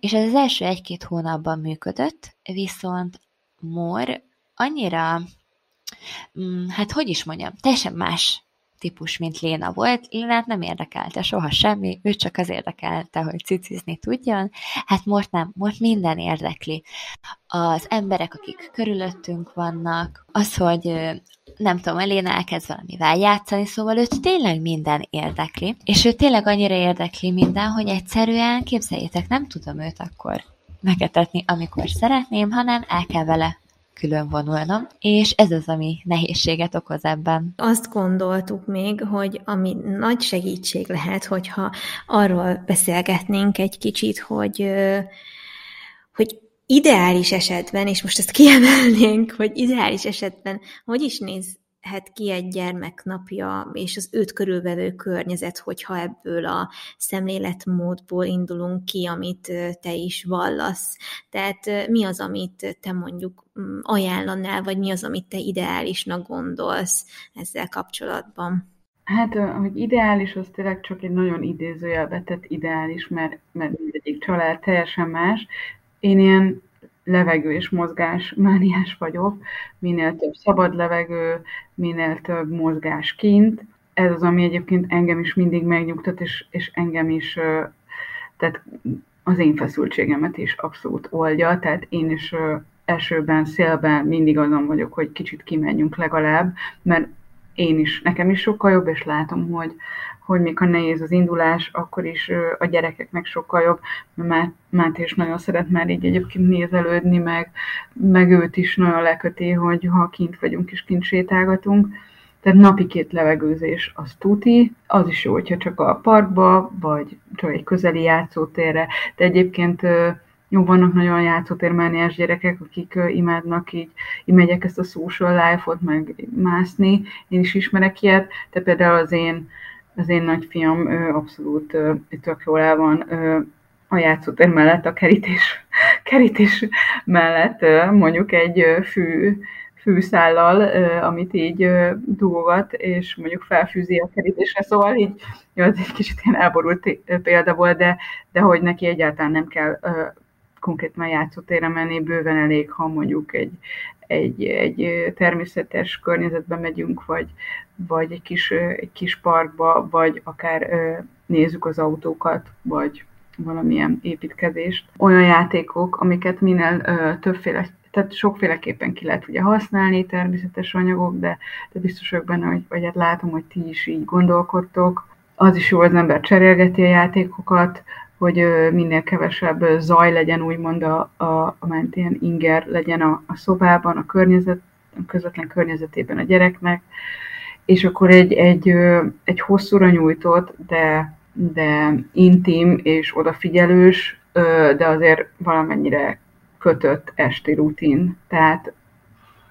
És ez az első egy-két hónapban működött, viszont Mor annyira, mm, hát hogy is mondjam, teljesen más típus, mint Léna volt. Lénát nem érdekelte soha semmi, ő csak az érdekelte, hogy cicizni tudjon. Hát most nem, most minden érdekli. Az emberek, akik körülöttünk vannak, az, hogy nem tudom, Léna elkezd valamivel játszani, szóval őt tényleg minden érdekli. És ő tényleg annyira érdekli minden, hogy egyszerűen, képzeljétek, nem tudom őt akkor megetetni, amikor szeretném, hanem el kell vele külön vonulnom, és ez az, ami nehézséget okoz ebben. Azt gondoltuk még, hogy ami nagy segítség lehet, hogyha arról beszélgetnénk egy kicsit, hogy, hogy ideális esetben, és most ezt kiemelnénk, hogy ideális esetben hogy is néz nézhet ki egy gyermek és az őt körülvevő környezet, hogyha ebből a szemléletmódból indulunk ki, amit te is vallasz. Tehát mi az, amit te mondjuk mm, ajánlanál, vagy mi az, amit te ideálisnak gondolsz ezzel kapcsolatban? Hát, hogy ideális, az tényleg csak egy nagyon idézőjelbe tett ideális, mert, mert mindegyik család teljesen más. Én ilyen levegő és mozgás mániás vagyok, minél több szabad levegő, minél több mozgás kint. Ez az, ami egyébként engem is mindig megnyugtat, és, és engem is, tehát az én feszültségemet is abszolút oldja, tehát én is esőben, szélben mindig azon vagyok, hogy kicsit kimenjünk legalább, mert én is, nekem is sokkal jobb, és látom, hogy, hogy még ha nehéz az indulás, akkor is a gyerekeknek sokkal jobb, mert Máté is nagyon szeret már így egyébként nézelődni, meg, meg őt is nagyon leköti, hogy ha kint vagyunk és kint sétálgatunk. Tehát napi két levegőzés az tuti, az is jó, hogyha csak a parkba, vagy csak egy közeli játszótérre, de egyébként jó, vannak nagyon játszótérmániás gyerekek, akik imádnak így, imegyek ezt a social life-ot, meg mászni, én is ismerek ilyet, de például az én, az én nagyfiam uh, abszolút uh, tök jól el van uh, a játszótér mellett, a kerítés, kerítés mellett mondjuk egy fű, fűszállal, amit így dúgogat, és mondjuk felfűzi a kerítésre, szóval így, jó, ez egy kicsit ilyen elborult példa volt, de, de hogy neki egyáltalán nem kell konkrétan játszótérre menni, bőven elég, ha mondjuk egy, egy, egy természetes környezetbe megyünk, vagy, vagy egy, kis, egy kis parkba, vagy akár nézzük az autókat, vagy valamilyen építkezést. Olyan játékok, amiket minél többféle tehát sokféleképpen ki lehet ugye használni természetes anyagok, de, de biztos vagyok benne, hogy, vagy hát látom, hogy ti is így gondolkodtok. Az is jó, az ember cserélgeti a játékokat, hogy minél kevesebb zaj legyen, úgymond a, a, a ment ilyen inger legyen a, a szobában, a környezet, a közvetlen környezetében a gyereknek, és akkor egy, egy, egy hosszúra nyújtott, de, de intim és odafigyelős, de azért valamennyire kötött esti rutin. Tehát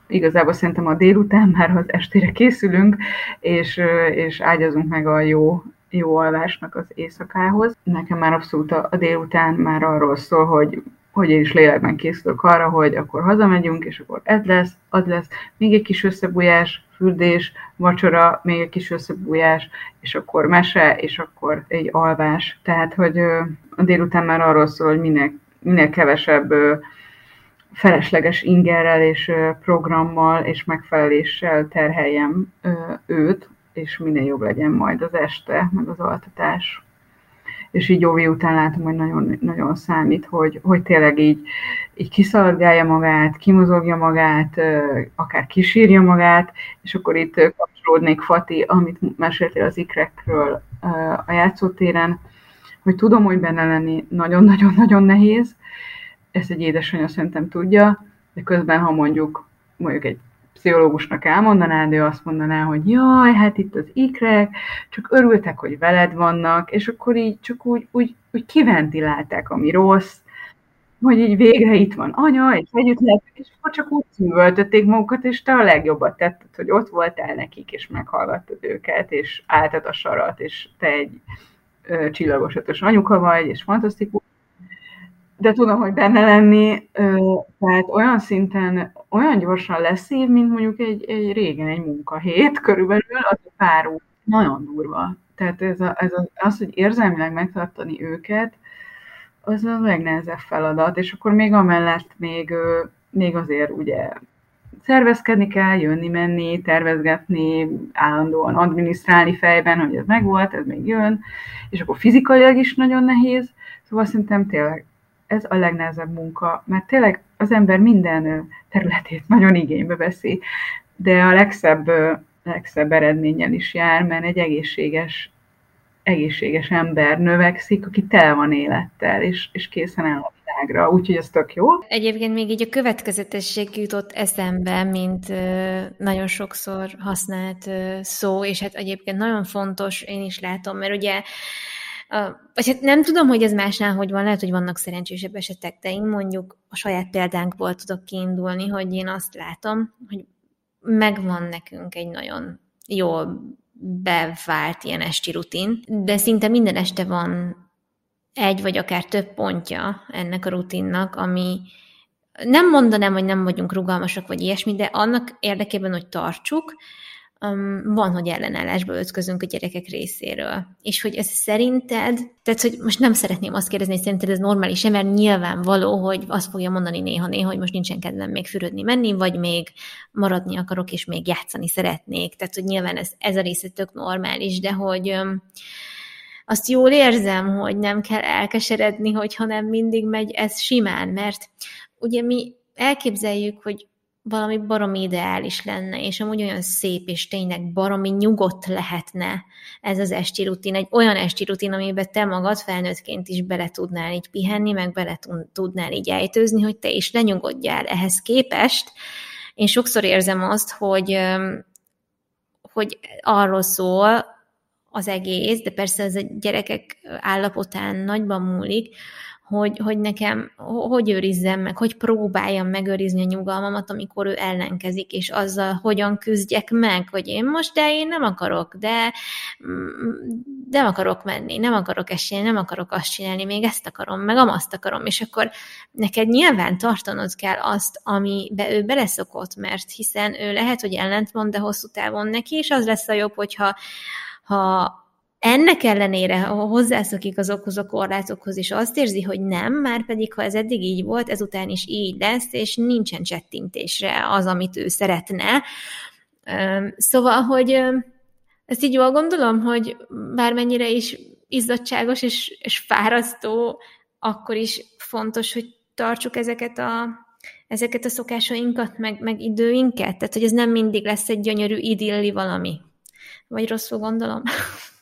igazából szerintem a délután már az estére készülünk, és, és ágyazunk meg a jó jó alvásnak az éjszakához. Nekem már abszolút a, a délután már arról szól, hogy hogy én is lélekben készülök arra, hogy akkor hazamegyünk, és akkor ez lesz, az lesz, még egy kis összebújás, fürdés, vacsora, még egy kis összebújás, és akkor mese, és akkor egy alvás. Tehát, hogy a délután már arról szól, hogy minél, minél kevesebb felesleges ingerrel és programmal és megfeleléssel terheljem őt, és minél jobb legyen majd az este, meg az altatás. És így Jóvi után látom, hogy nagyon, nagyon számít, hogy, hogy tényleg így, így kiszaladgálja magát, kimozogja magát, akár kisírja magát, és akkor itt kapcsolódnék Fati, amit meséltél az ikrekről a játszótéren, hogy tudom, hogy benne lenni nagyon-nagyon-nagyon nehéz, ezt egy édesanyja szerintem tudja, de közben, ha mondjuk mondjuk egy pszichológusnak elmondanád, ő azt mondaná, hogy jaj, hát itt az ikrek, csak örültek, hogy veled vannak, és akkor így csak úgy, úgy, úgy kiventilálták, ami rossz, hogy így végre itt van anya, és együtt lehet, és akkor csak úgy szűvöltötték magukat, és te a legjobbat tetted, hogy ott voltál nekik, és meghallgattad őket, és álltad a sarat, és te egy ö, csillagosatos anyuka vagy, és fantasztikus, de tudom, hogy benne lenni, tehát olyan szinten, olyan gyorsan leszív, mint mondjuk egy, egy régen egy munkahét körülbelül, az a pár óra. Nagyon durva. Tehát ez, a, ez a, az, hogy érzelmileg megtartani őket, az a legnehezebb feladat, és akkor még amellett még, még azért ugye szervezkedni kell, jönni, menni, tervezgetni, állandóan adminisztrálni fejben, hogy ez megvolt, ez még jön, és akkor fizikailag is nagyon nehéz, szóval szerintem tényleg ez a legnehezebb munka, mert tényleg az ember minden területét nagyon igénybe veszi, de a legszebb, legszebb eredménnyel is jár, mert egy egészséges, egészséges ember növekszik, aki tel van élettel, és, és készen áll a világra, úgyhogy ez tök jó. Egyébként még így a következetesség jutott eszembe, mint nagyon sokszor használt szó, és hát egyébként nagyon fontos, én is látom, mert ugye vagy hát nem tudom, hogy ez másnál hogy van, lehet, hogy vannak szerencsésebb esetek, de én mondjuk a saját példánkból tudok kiindulni, hogy én azt látom, hogy megvan nekünk egy nagyon jó bevált ilyen esti rutin, de szinte minden este van egy vagy akár több pontja ennek a rutinnak, ami nem mondanám, hogy nem vagyunk rugalmasak, vagy ilyesmi, de annak érdekében, hogy tartsuk, um, van, hogy ellenállásba ötközünk a gyerekek részéről. És hogy ez szerinted, tehát hogy most nem szeretném azt kérdezni, hogy szerinted ez normális mert nyilvánvaló, hogy azt fogja mondani néha-néha, hogy most nincsen kedvem még fürödni menni, vagy még maradni akarok, és még játszani szeretnék. Tehát, hogy nyilván ez, ez a része tök normális, de hogy um, azt jól érzem, hogy nem kell elkeseredni, hogyha nem mindig megy ez simán, mert ugye mi elképzeljük, hogy valami baromi ideális lenne, és amúgy olyan szép, és tényleg baromi nyugodt lehetne ez az esti rutin, egy olyan esti rutin, amiben te magad felnőttként is bele tudnál így pihenni, meg bele tudnál így ejtőzni, hogy te is lenyugodjál ehhez képest. Én sokszor érzem azt, hogy, hogy arról szól az egész, de persze ez a gyerekek állapotán nagyban múlik, hogy, hogy nekem hogy őrizzem meg, hogy próbáljam megőrizni a nyugalmamat, amikor ő ellenkezik, és azzal hogyan küzdjek meg, hogy én most, de én nem akarok, de mm, nem akarok menni, nem akarok esni, nem akarok azt csinálni, még ezt akarom, meg amazt akarom, és akkor neked nyilván tartanod kell azt, amibe ő beleszokott, mert hiszen ő lehet, hogy ellentmond, de hosszú távon neki, és az lesz a jobb, hogyha ha ennek ellenére hozzászokik azokhoz a korlátokhoz, és azt érzi, hogy nem, már pedig ha ez eddig így volt, ezután is így lesz, és nincsen csettintésre az, amit ő szeretne. Szóval, hogy ezt így jól gondolom, hogy bármennyire is izzadságos és, és fárasztó, akkor is fontos, hogy tartsuk ezeket a, ezeket a szokásainkat, meg, meg időinket. Tehát, hogy ez nem mindig lesz egy gyönyörű idilli valami. Vagy rosszul gondolom?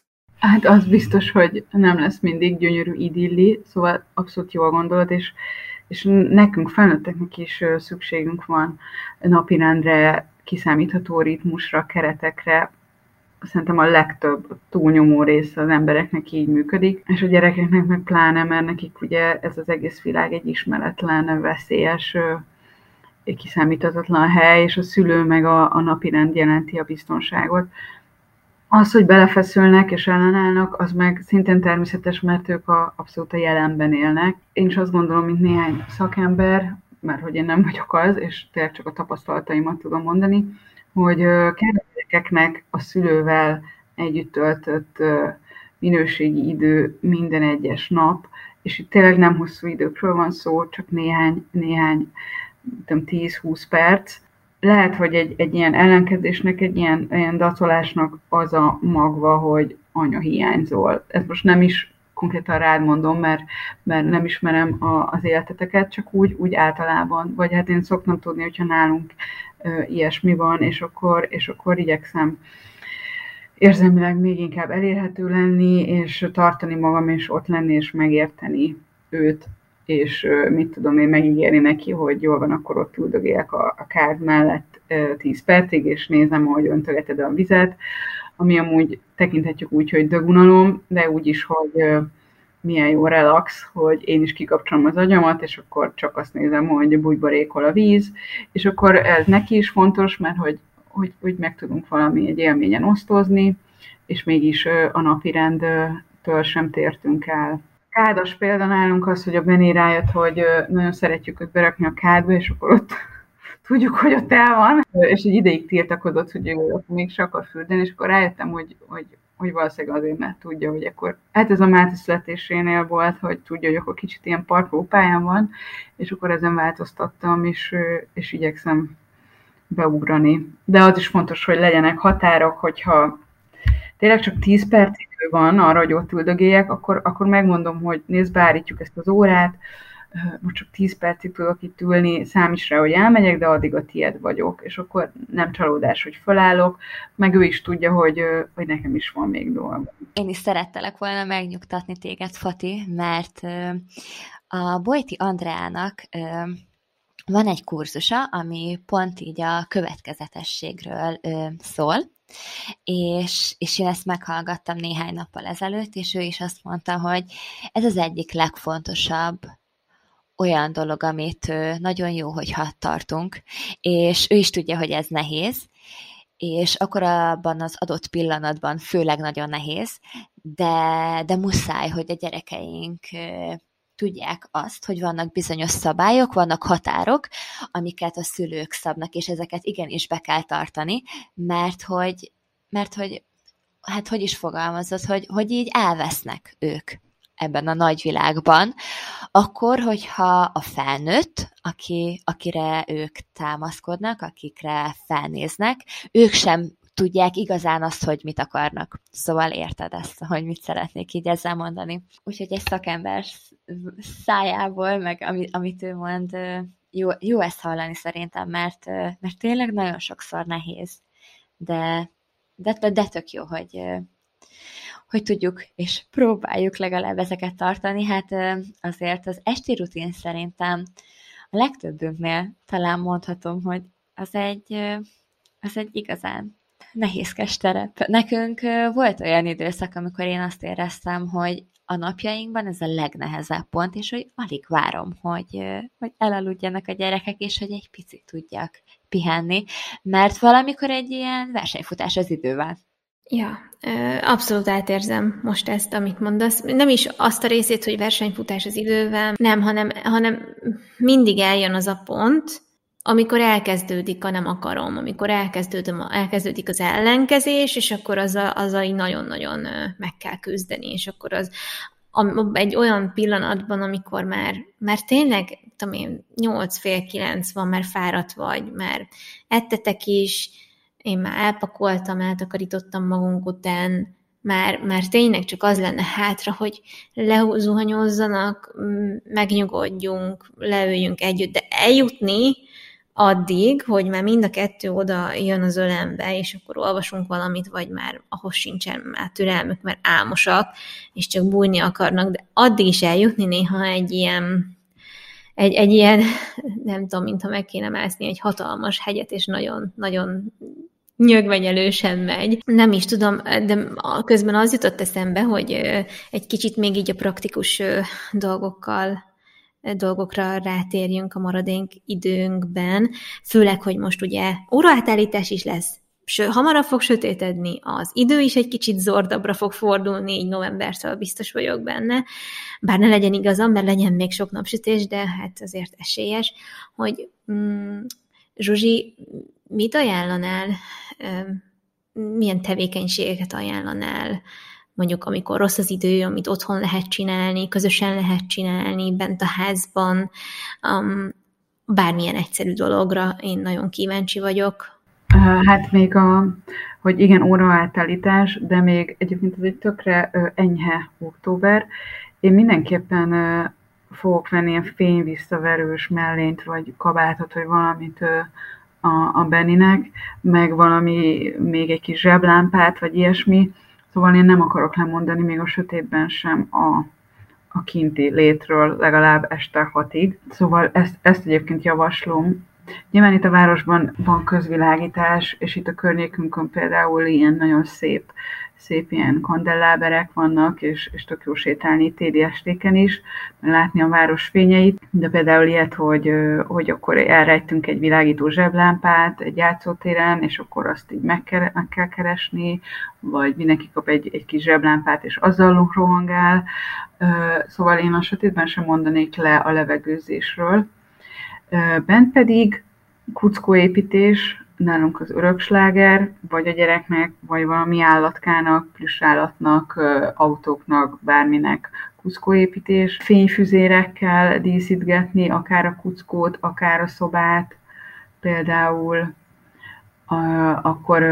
Hát az biztos, hogy nem lesz mindig gyönyörű idilli, szóval abszolút jól gondolod, és, és nekünk felnőtteknek is szükségünk van napirendre, kiszámítható ritmusra, keretekre, szerintem a legtöbb túlnyomó része az embereknek így működik, és a gyerekeknek meg pláne, mert nekik ugye ez az egész világ egy ismeretlen, veszélyes, kiszámíthatatlan hely, és a szülő meg a, a napi jelenti a biztonságot. Az, hogy belefeszülnek és ellenállnak, az meg szintén természetes, mert ők a, abszolút a jelenben élnek. Én is azt gondolom, mint néhány szakember, mert hogy én nem vagyok az, és tényleg csak a tapasztalataimat tudom mondani, hogy gyerekeknek a szülővel együtt töltött minőségi idő minden egyes nap, és itt tényleg nem hosszú időkről van szó, csak néhány, néhány 10-20 perc, lehet, hogy egy, egy ilyen ellenkezésnek, egy ilyen, ilyen dacolásnak az a magva, hogy anya hiányzol. Ez most nem is konkrétan rád mondom, mert, mert nem ismerem a, az életeteket, csak úgy, úgy általában, vagy hát én szoktam tudni, hogyha nálunk ö, ilyesmi van, és akkor, és akkor igyekszem érzelmileg még inkább elérhető lenni, és tartani magam, és ott lenni, és megérteni őt és mit tudom én megígérni neki, hogy jól van, akkor ott üldögélek a, a kád mellett 10 percig, és nézem, hogy öntögeted a vizet, ami amúgy tekinthetjük úgy, hogy dögunalom, de úgy is, hogy milyen jó relax, hogy én is kikapcsolom az agyamat, és akkor csak azt nézem, hogy bugybarékol a víz, és akkor ez neki is fontos, mert hogy, hogy, hogy meg tudunk valami egy élményen osztozni, és mégis a napi rendtől sem tértünk el kádas példa nálunk az, hogy a Benny rájött, hogy nagyon szeretjük őt berakni a kádba, és akkor ott tudjuk, hogy ott el van, és egy ideig tiltakozott, hogy ő mégse akar fürdeni, és akkor rájöttem, hogy, hogy, hogy valószínűleg azért, mert tudja, hogy akkor, hát ez a Máté születésénél volt, hogy tudja, hogy akkor kicsit ilyen parkolópályán van, és akkor ezen változtattam, és, és igyekszem beugrani. De az is fontos, hogy legyenek határok, hogyha tényleg csak 10 percig van arra, hogy ott üldögéljek, akkor, akkor megmondom, hogy nézd, beállítjuk ezt az órát, most csak 10 percig tudok itt ülni, számíts rá, hogy elmegyek, de addig a tied vagyok, és akkor nem csalódás, hogy felállok, meg ő is tudja, hogy, hogy nekem is van még dolgom. Én is szerettelek volna megnyugtatni téged, Fati, mert a Bojti Andreának van egy kurzusa, ami pont így a következetességről szól, és, és én ezt meghallgattam néhány nappal ezelőtt, és ő is azt mondta, hogy ez az egyik legfontosabb olyan dolog, amit nagyon jó, hogyha tartunk, és ő is tudja, hogy ez nehéz, és akkor abban az adott pillanatban főleg nagyon nehéz, de, de muszáj, hogy a gyerekeink tudják azt, hogy vannak bizonyos szabályok, vannak határok, amiket a szülők szabnak, és ezeket igenis be kell tartani, mert hogy, mert hogy hát hogy is fogalmazod, hogy, hogy így elvesznek ők ebben a nagy világban, akkor, hogyha a felnőtt, aki, akire ők támaszkodnak, akikre felnéznek, ők sem tudják igazán azt, hogy mit akarnak. Szóval érted ezt, hogy mit szeretnék így ezzel mondani. Úgyhogy egy szakember szájából, meg amit, amit ő mond, jó, jó ezt hallani szerintem, mert, mert tényleg nagyon sokszor nehéz. De, de, de tök jó, hogy, hogy tudjuk és próbáljuk legalább ezeket tartani. Hát azért az esti rutin szerintem a legtöbbünknél talán mondhatom, hogy az egy, az egy igazán nehézkes terep. Nekünk volt olyan időszak, amikor én azt éreztem, hogy a napjainkban ez a legnehezebb pont, és hogy alig várom, hogy, hogy elaludjanak a gyerekek, és hogy egy picit tudjak pihenni, mert valamikor egy ilyen versenyfutás az idővel. Ja, abszolút átérzem most ezt, amit mondasz. Nem is azt a részét, hogy versenyfutás az idővel, nem, hanem, hanem mindig eljön az a pont, amikor elkezdődik a nem akarom, amikor elkezdődik, elkezdődik az ellenkezés, és akkor az a, az a nagyon-nagyon meg kell küzdeni, és akkor az egy olyan pillanatban, amikor már, már tényleg, tudom én, 8 fél 9 van, már fáradt vagy, már ettetek is, én már elpakoltam, eltakarítottam magunk után, már, már tényleg csak az lenne hátra, hogy lezuhanyozzanak, megnyugodjunk, leüljünk együtt, de eljutni addig, hogy már mind a kettő oda jön az ölembe, és akkor olvasunk valamit, vagy már ahhoz sincsen már türelmük, mert álmosak, és csak bújni akarnak, de addig is eljutni néha egy ilyen egy, egy ilyen, nem tudom, mintha meg kéne mászni egy hatalmas hegyet, és nagyon, nagyon nyögvenyelősen megy. Nem is tudom, de közben az jutott eszembe, hogy egy kicsit még így a praktikus dolgokkal dolgokra rátérjünk a maradék időnkben, főleg, hogy most ugye óraátállítás is lesz, Ső, hamarabb fog sötétedni, az idő is egy kicsit zordabbra fog fordulni, így novembertől biztos vagyok benne, bár ne legyen igazam, mert legyen még sok napsütés, de hát azért esélyes, hogy mm, Zsuzsi, mit ajánlanál, milyen tevékenységeket ajánlanál mondjuk amikor rossz az idő, amit otthon lehet csinálni, közösen lehet csinálni, bent a házban, um, bármilyen egyszerű dologra én nagyon kíváncsi vagyok. Hát még a, hogy igen, óraátállítás, de még egyébként ez egy tökre enyhe október. Én mindenképpen fogok venni ilyen fényvisszaverős mellényt, vagy kabátot, vagy valamit a, a Beninek, meg valami, még egy kis zseblámpát, vagy ilyesmi, Szóval én nem akarok lemondani még a sötétben sem a, a kinti létről legalább este hatig. Szóval ezt, ezt egyébként javaslom. Nyilván itt a városban van közvilágítás, és itt a környékünkön például ilyen nagyon szép szép ilyen kandelláberek vannak, és, és tök jó sétálni téli estéken is, látni a város fényeit, de például ilyet, hogy, hogy akkor elrejtünk egy világító zseblámpát egy játszótéren, és akkor azt így meg kell, meg kell keresni, vagy mindenki kap egy, egy kis zseblámpát, és azzal rohangál. Szóval én a sötétben sem mondanék le a levegőzésről. Bent pedig kuckóépítés, nálunk az öröksláger, vagy a gyereknek, vagy valami állatkának, plusz állatnak, autóknak, bárminek kuckóépítés. Fényfüzérekkel díszítgetni akár a kuckót, akár a szobát, például akkor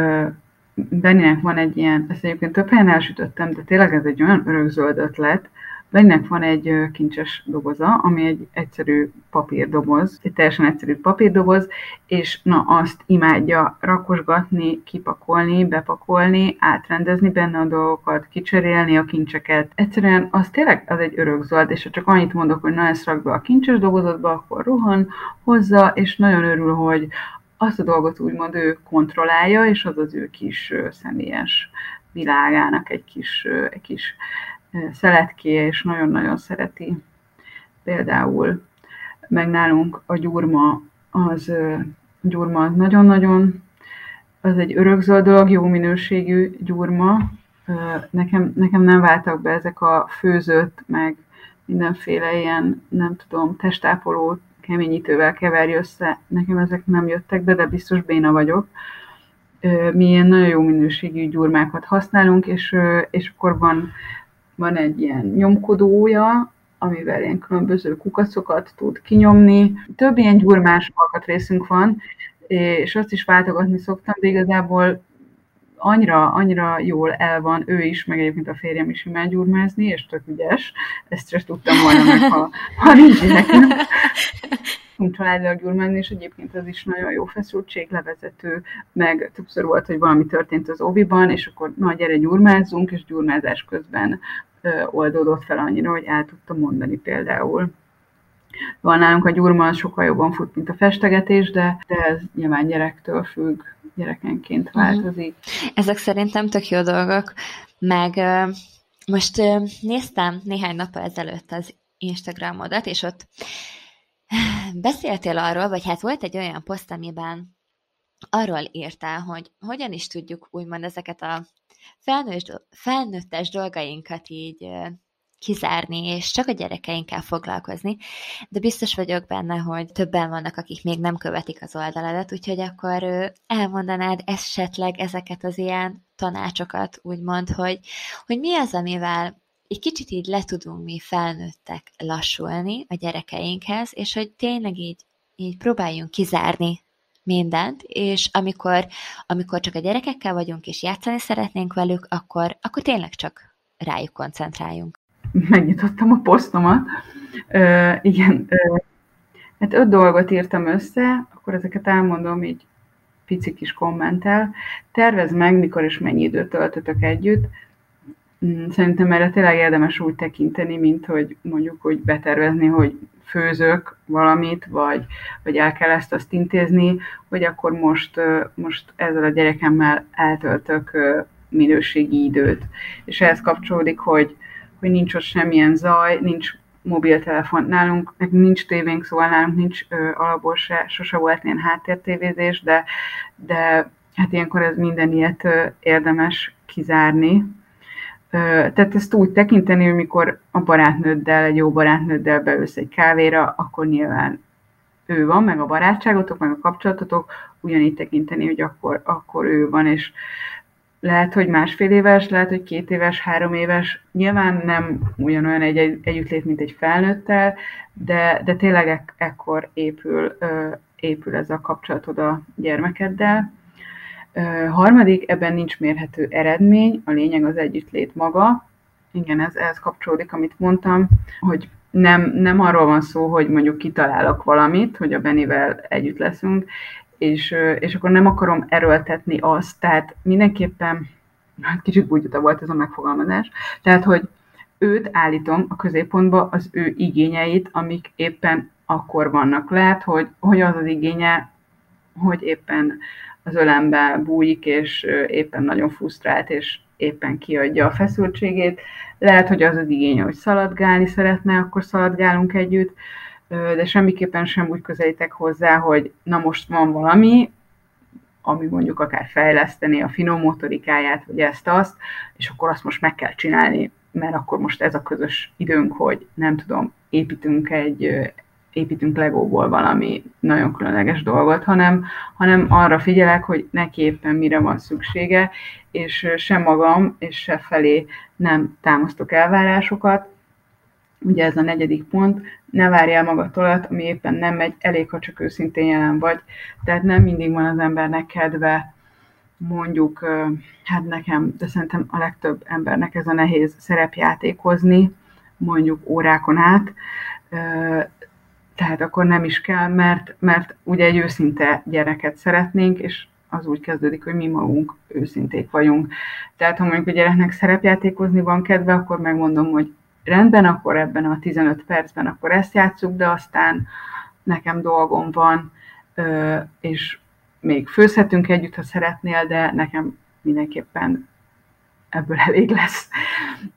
Benninek van egy ilyen, ezt egyébként több helyen elsütöttem, de tényleg ez egy olyan örökzöld ötlet, Bennek van egy kincses doboza, ami egy egyszerű papírdoboz, egy teljesen egyszerű papírdoboz, és na azt imádja rakosgatni, kipakolni, bepakolni, átrendezni benne a dolgokat, kicserélni a kincseket. Egyszerűen az tényleg az egy örökzöld, és ha csak annyit mondok, hogy na ezt rak be a kincses dobozodba, akkor rohan hozzá, és nagyon örül, hogy azt a dolgot úgymond ő kontrollálja, és az az ő kis személyes világának egy kis, egy kis szeletkéje, és nagyon-nagyon szereti. Például meg nálunk a gyurma, az gyurma nagyon-nagyon, az egy örökzöld dolog, jó minőségű gyurma. Nekem, nekem nem váltak be ezek a főzött, meg mindenféle ilyen, nem tudom, testápoló keményítővel keverj össze. Nekem ezek nem jöttek be, de biztos béna vagyok. Mi ilyen nagyon jó minőségű gyurmákat használunk, és, és akkor van van egy ilyen nyomkodója, amivel ilyen különböző kukacokat tud kinyomni. Több ilyen gyurmás alkatrészünk van, és azt is váltogatni szoktam, de igazából annyira, annyira jól el van ő is, meg egyébként a férjem is imád gyurmázni, és tök ügyes. Ezt sem tudtam volna ha, ha nincs nekem. családilag gyurmázni, és egyébként az is nagyon jó feszültség, levezető, meg többször volt, hogy valami történt az óviban, és akkor na, gyere gyurmázzunk, és gyurmázás közben oldódott fel annyira, hogy el tudtam mondani például. Van nálunk a gyurma sokkal jobban fut, mint a festegetés, de, de ez nyilván gyerektől függ, gyerekenként mhm. változik. Uh-huh. Ezek szerintem tök jó dolgok, meg uh, most uh, néztem néhány nap ezelőtt az Instagramodat, és ott beszéltél arról, vagy hát volt egy olyan poszt, amiben arról írtál, hogy hogyan is tudjuk úgymond ezeket a felnőtt, felnőttes dolgainkat így kizárni, és csak a gyerekeinkkel foglalkozni, de biztos vagyok benne, hogy többen vannak, akik még nem követik az oldaladat, úgyhogy akkor elmondanád esetleg ezeket az ilyen tanácsokat, úgymond, hogy, hogy mi az, amivel egy kicsit így le tudunk mi felnőttek lassulni a gyerekeinkhez, és hogy tényleg így, így próbáljunk kizárni mindent, és amikor, amikor csak a gyerekekkel vagyunk, és játszani szeretnénk velük, akkor, akkor tényleg csak rájuk koncentráljunk. Megnyitottam a posztomat. Uh, igen, uh, hát öt dolgot írtam össze, akkor ezeket elmondom így pici kis kommentel. Tervezd meg, mikor és mennyi időt töltötök együtt, Mm, szerintem erre tényleg érdemes úgy tekinteni, mint hogy mondjuk, hogy betervezni, hogy főzök valamit, vagy, vagy el kell ezt azt intézni, hogy akkor most, most ezzel a gyerekemmel eltöltök minőségi időt. És ehhez kapcsolódik, hogy, hogy nincs ott semmilyen zaj, nincs mobiltelefon nálunk, nincs tévénk, szóval nálunk nincs ö, alapból se, sose volt ilyen háttértévézés, de, de hát ilyenkor ez minden ilyet ö, érdemes kizárni, tehát ezt úgy tekinteni, hogy mikor a barátnőddel, egy jó barátnőddel beülsz egy kávéra, akkor nyilván ő van, meg a barátságotok, meg a kapcsolatotok, ugyanígy tekinteni, hogy akkor, akkor ő van, és lehet, hogy másfél éves, lehet, hogy két éves, három éves, nyilván nem ugyanolyan egy, egy együttlét, mint egy felnőttel, de, de tényleg ek, ekkor épül, épül ez a kapcsolatod a gyermekeddel, Harmadik, ebben nincs mérhető eredmény, a lényeg az együttlét maga. Igen, ez ehhez kapcsolódik, amit mondtam, hogy nem, nem arról van szó, hogy mondjuk kitalálok valamit, hogy a Benivel együtt leszünk, és, és akkor nem akarom erőltetni azt, tehát mindenképpen, hát kicsit bújtuta volt ez a megfogalmazás, tehát, hogy őt állítom a középpontba, az ő igényeit, amik éppen akkor vannak. Lehet, hogy, hogy az az igénye, hogy éppen az ölembe bújik, és éppen nagyon frusztrált, és éppen kiadja a feszültségét. Lehet, hogy az az igény, hogy szaladgálni szeretne, akkor szaladgálunk együtt, de semmiképpen sem úgy közelítek hozzá, hogy na most van valami, ami mondjuk akár fejleszteni a finom motorikáját, vagy ezt-azt, és akkor azt most meg kell csinálni, mert akkor most ez a közös időnk, hogy nem tudom, építünk egy, építünk legóból valami nagyon különleges dolgot, hanem, hanem arra figyelek, hogy neki éppen mire van szüksége, és sem magam, és se felé nem támasztok elvárásokat. Ugye ez a negyedik pont, ne várjál magadtól, ami éppen nem megy, elég, ha csak őszintén jelen vagy. Tehát nem mindig van az embernek kedve mondjuk, hát nekem, de szerintem a legtöbb embernek ez a nehéz szerepjátékozni, mondjuk órákon át, tehát akkor nem is kell, mert, mert ugye egy őszinte gyereket szeretnénk, és az úgy kezdődik, hogy mi magunk őszinték vagyunk. Tehát ha mondjuk a gyereknek szerepjátékozni van kedve, akkor megmondom, hogy rendben, akkor ebben a 15 percben akkor ezt játsszuk, de aztán nekem dolgom van, és még főzhetünk együtt, ha szeretnél, de nekem mindenképpen ebből elég lesz.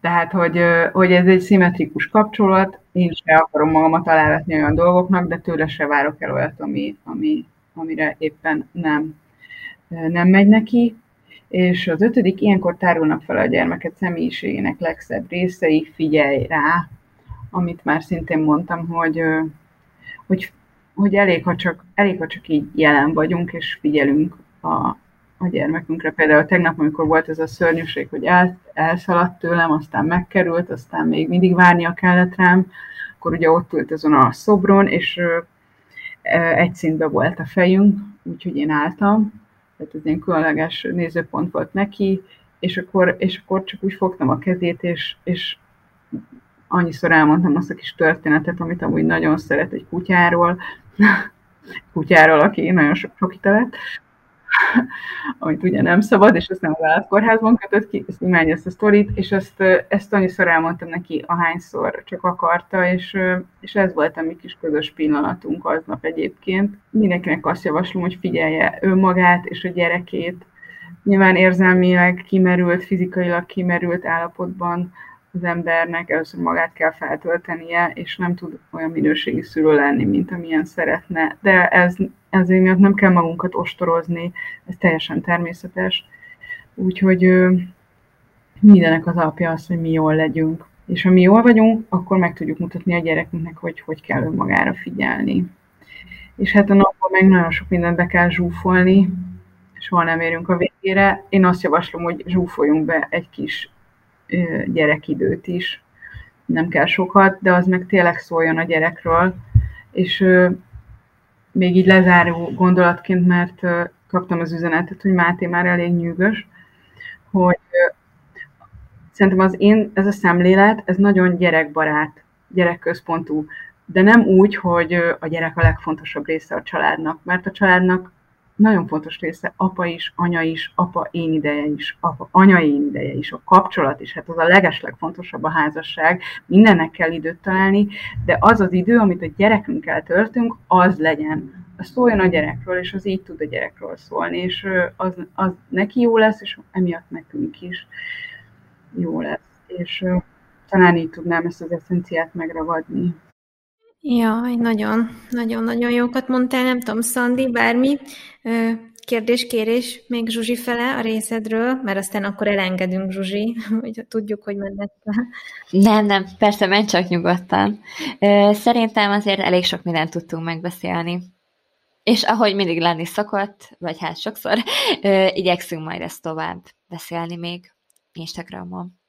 Tehát, hogy, hogy ez egy szimmetrikus kapcsolat, én se akarom magamat alávetni olyan dolgoknak, de tőle se várok el olyat, ami, ami, amire éppen nem, nem megy neki. És az ötödik, ilyenkor tárulnak fel a gyermeket személyiségének legszebb részei, figyelj rá, amit már szintén mondtam, hogy, hogy, hogy elég, ha csak, elég, ha csak így jelen vagyunk, és figyelünk a, a gyermekünkre. Például tegnap, amikor volt ez a szörnyűség, hogy el, elszaladt tőlem, aztán megkerült, aztán még mindig várnia kellett rám, akkor ugye ott ült azon a szobron, és egy szintben volt a fejünk, úgyhogy én álltam, tehát ez ilyen különleges nézőpont volt neki, és akkor, és akkor csak úgy fogtam a kezét, és, és annyiszor elmondtam azt a kis történetet, amit amúgy nagyon szeret egy kutyáról, kutyáról, aki nagyon sok, sok lett, amit ugye nem szabad, és azt nem a vállalatkórházban kötött ki, ezt imádja ezt a sztorit, és ezt, ezt annyiszor elmondtam neki, ahányszor csak akarta, és, és ez volt a mi kis közös pillanatunk aznap egyébként. Mindenkinek azt javaslom, hogy figyelje önmagát és a gyerekét. Nyilván érzelmileg kimerült, fizikailag kimerült állapotban az embernek először magát kell feltöltenie, és nem tud olyan minőségi szülő lenni, mint amilyen szeretne. De ez, ezért miatt nem kell magunkat ostorozni, ez teljesen természetes. Úgyhogy mindenek az alapja az, hogy mi jól legyünk. És ha mi jól vagyunk, akkor meg tudjuk mutatni a gyerekünknek, hogy hogy kell önmagára figyelni. És hát a napban meg nagyon sok mindent be kell zsúfolni, soha nem érünk a végére. Én azt javaslom, hogy zsúfoljunk be egy kis gyerekidőt is. Nem kell sokat, de az meg tényleg szóljon a gyerekről. És még így lezáró gondolatként, mert kaptam az üzenetet, hogy Máté már elég nyűgös, hogy szerintem az én, ez a szemlélet, ez nagyon gyerekbarát, gyerekközpontú, de nem úgy, hogy a gyerek a legfontosabb része a családnak, mert a családnak nagyon fontos része, apa is, anya is, apa én ideje is, apa, anya én ideje is, a kapcsolat is, hát az a legeslegfontosabb a házasság, mindennek kell időt találni, de az az idő, amit a gyerekünkkel töltünk, az legyen. Az szóljon a gyerekről, és az így tud a gyerekről szólni, és az, az neki jó lesz, és emiatt nekünk is jó lesz. És talán így tudnám ezt az eszenciát megragadni. Jaj, nagyon, nagyon-nagyon jókat mondtál, nem tudom, Szandi, bármi kérdés, kérés még Zsuzsi fele a részedről, mert aztán akkor elengedünk Zsuzsi, hogy tudjuk, hogy mennek Nem, nem, persze, menj csak nyugodtan. Szerintem azért elég sok mindent tudtunk megbeszélni. És ahogy mindig lenni szokott, vagy hát sokszor, igyekszünk majd ezt tovább beszélni még Instagramon.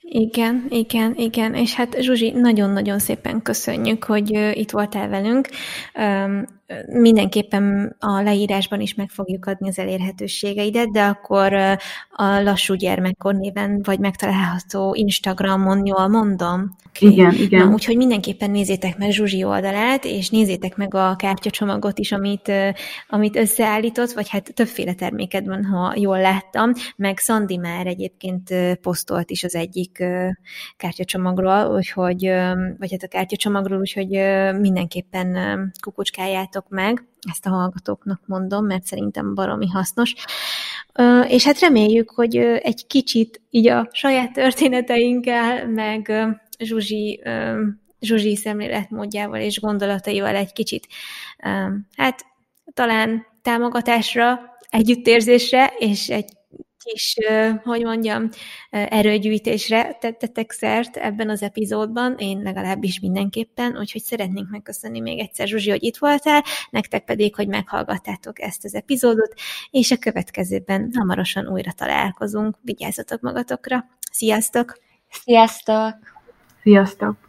Igen, igen, igen. És hát Zsuzsi, nagyon-nagyon szépen köszönjük, hogy itt voltál velünk. Mindenképpen a leírásban is meg fogjuk adni az elérhetőségeidet, de akkor a Lassú Gyermekkor néven vagy megtalálható Instagramon, jól mondom? Okay. Igen, igen. Na, úgyhogy mindenképpen nézzétek meg Zsuzsi oldalát, és nézzétek meg a kártyacsomagot is, amit, amit összeállított, vagy hát többféle terméked van, ha jól láttam, meg Szandi már egyébként posztolt is az egyik kártyacsomagról, úgyhogy, vagy hát a kártyacsomagról, úgyhogy mindenképpen kukucskájátok meg, ezt a hallgatóknak mondom, mert szerintem baromi hasznos. És hát reméljük, hogy egy kicsit így a saját történeteinkkel, meg Zsuzsi, Zsuzsi szemléletmódjával és gondolataival egy kicsit, hát talán támogatásra, együttérzésre és egy kis, hogy mondjam, erőgyűjtésre tettetek szert ebben az epizódban, én legalábbis mindenképpen, úgyhogy szeretnénk megköszönni még egyszer, Zsuzsi, hogy itt voltál, nektek pedig, hogy meghallgattátok ezt az epizódot, és a következőben hamarosan újra találkozunk. Vigyázzatok magatokra! Sziasztok! Sziasztok! Sziasztok!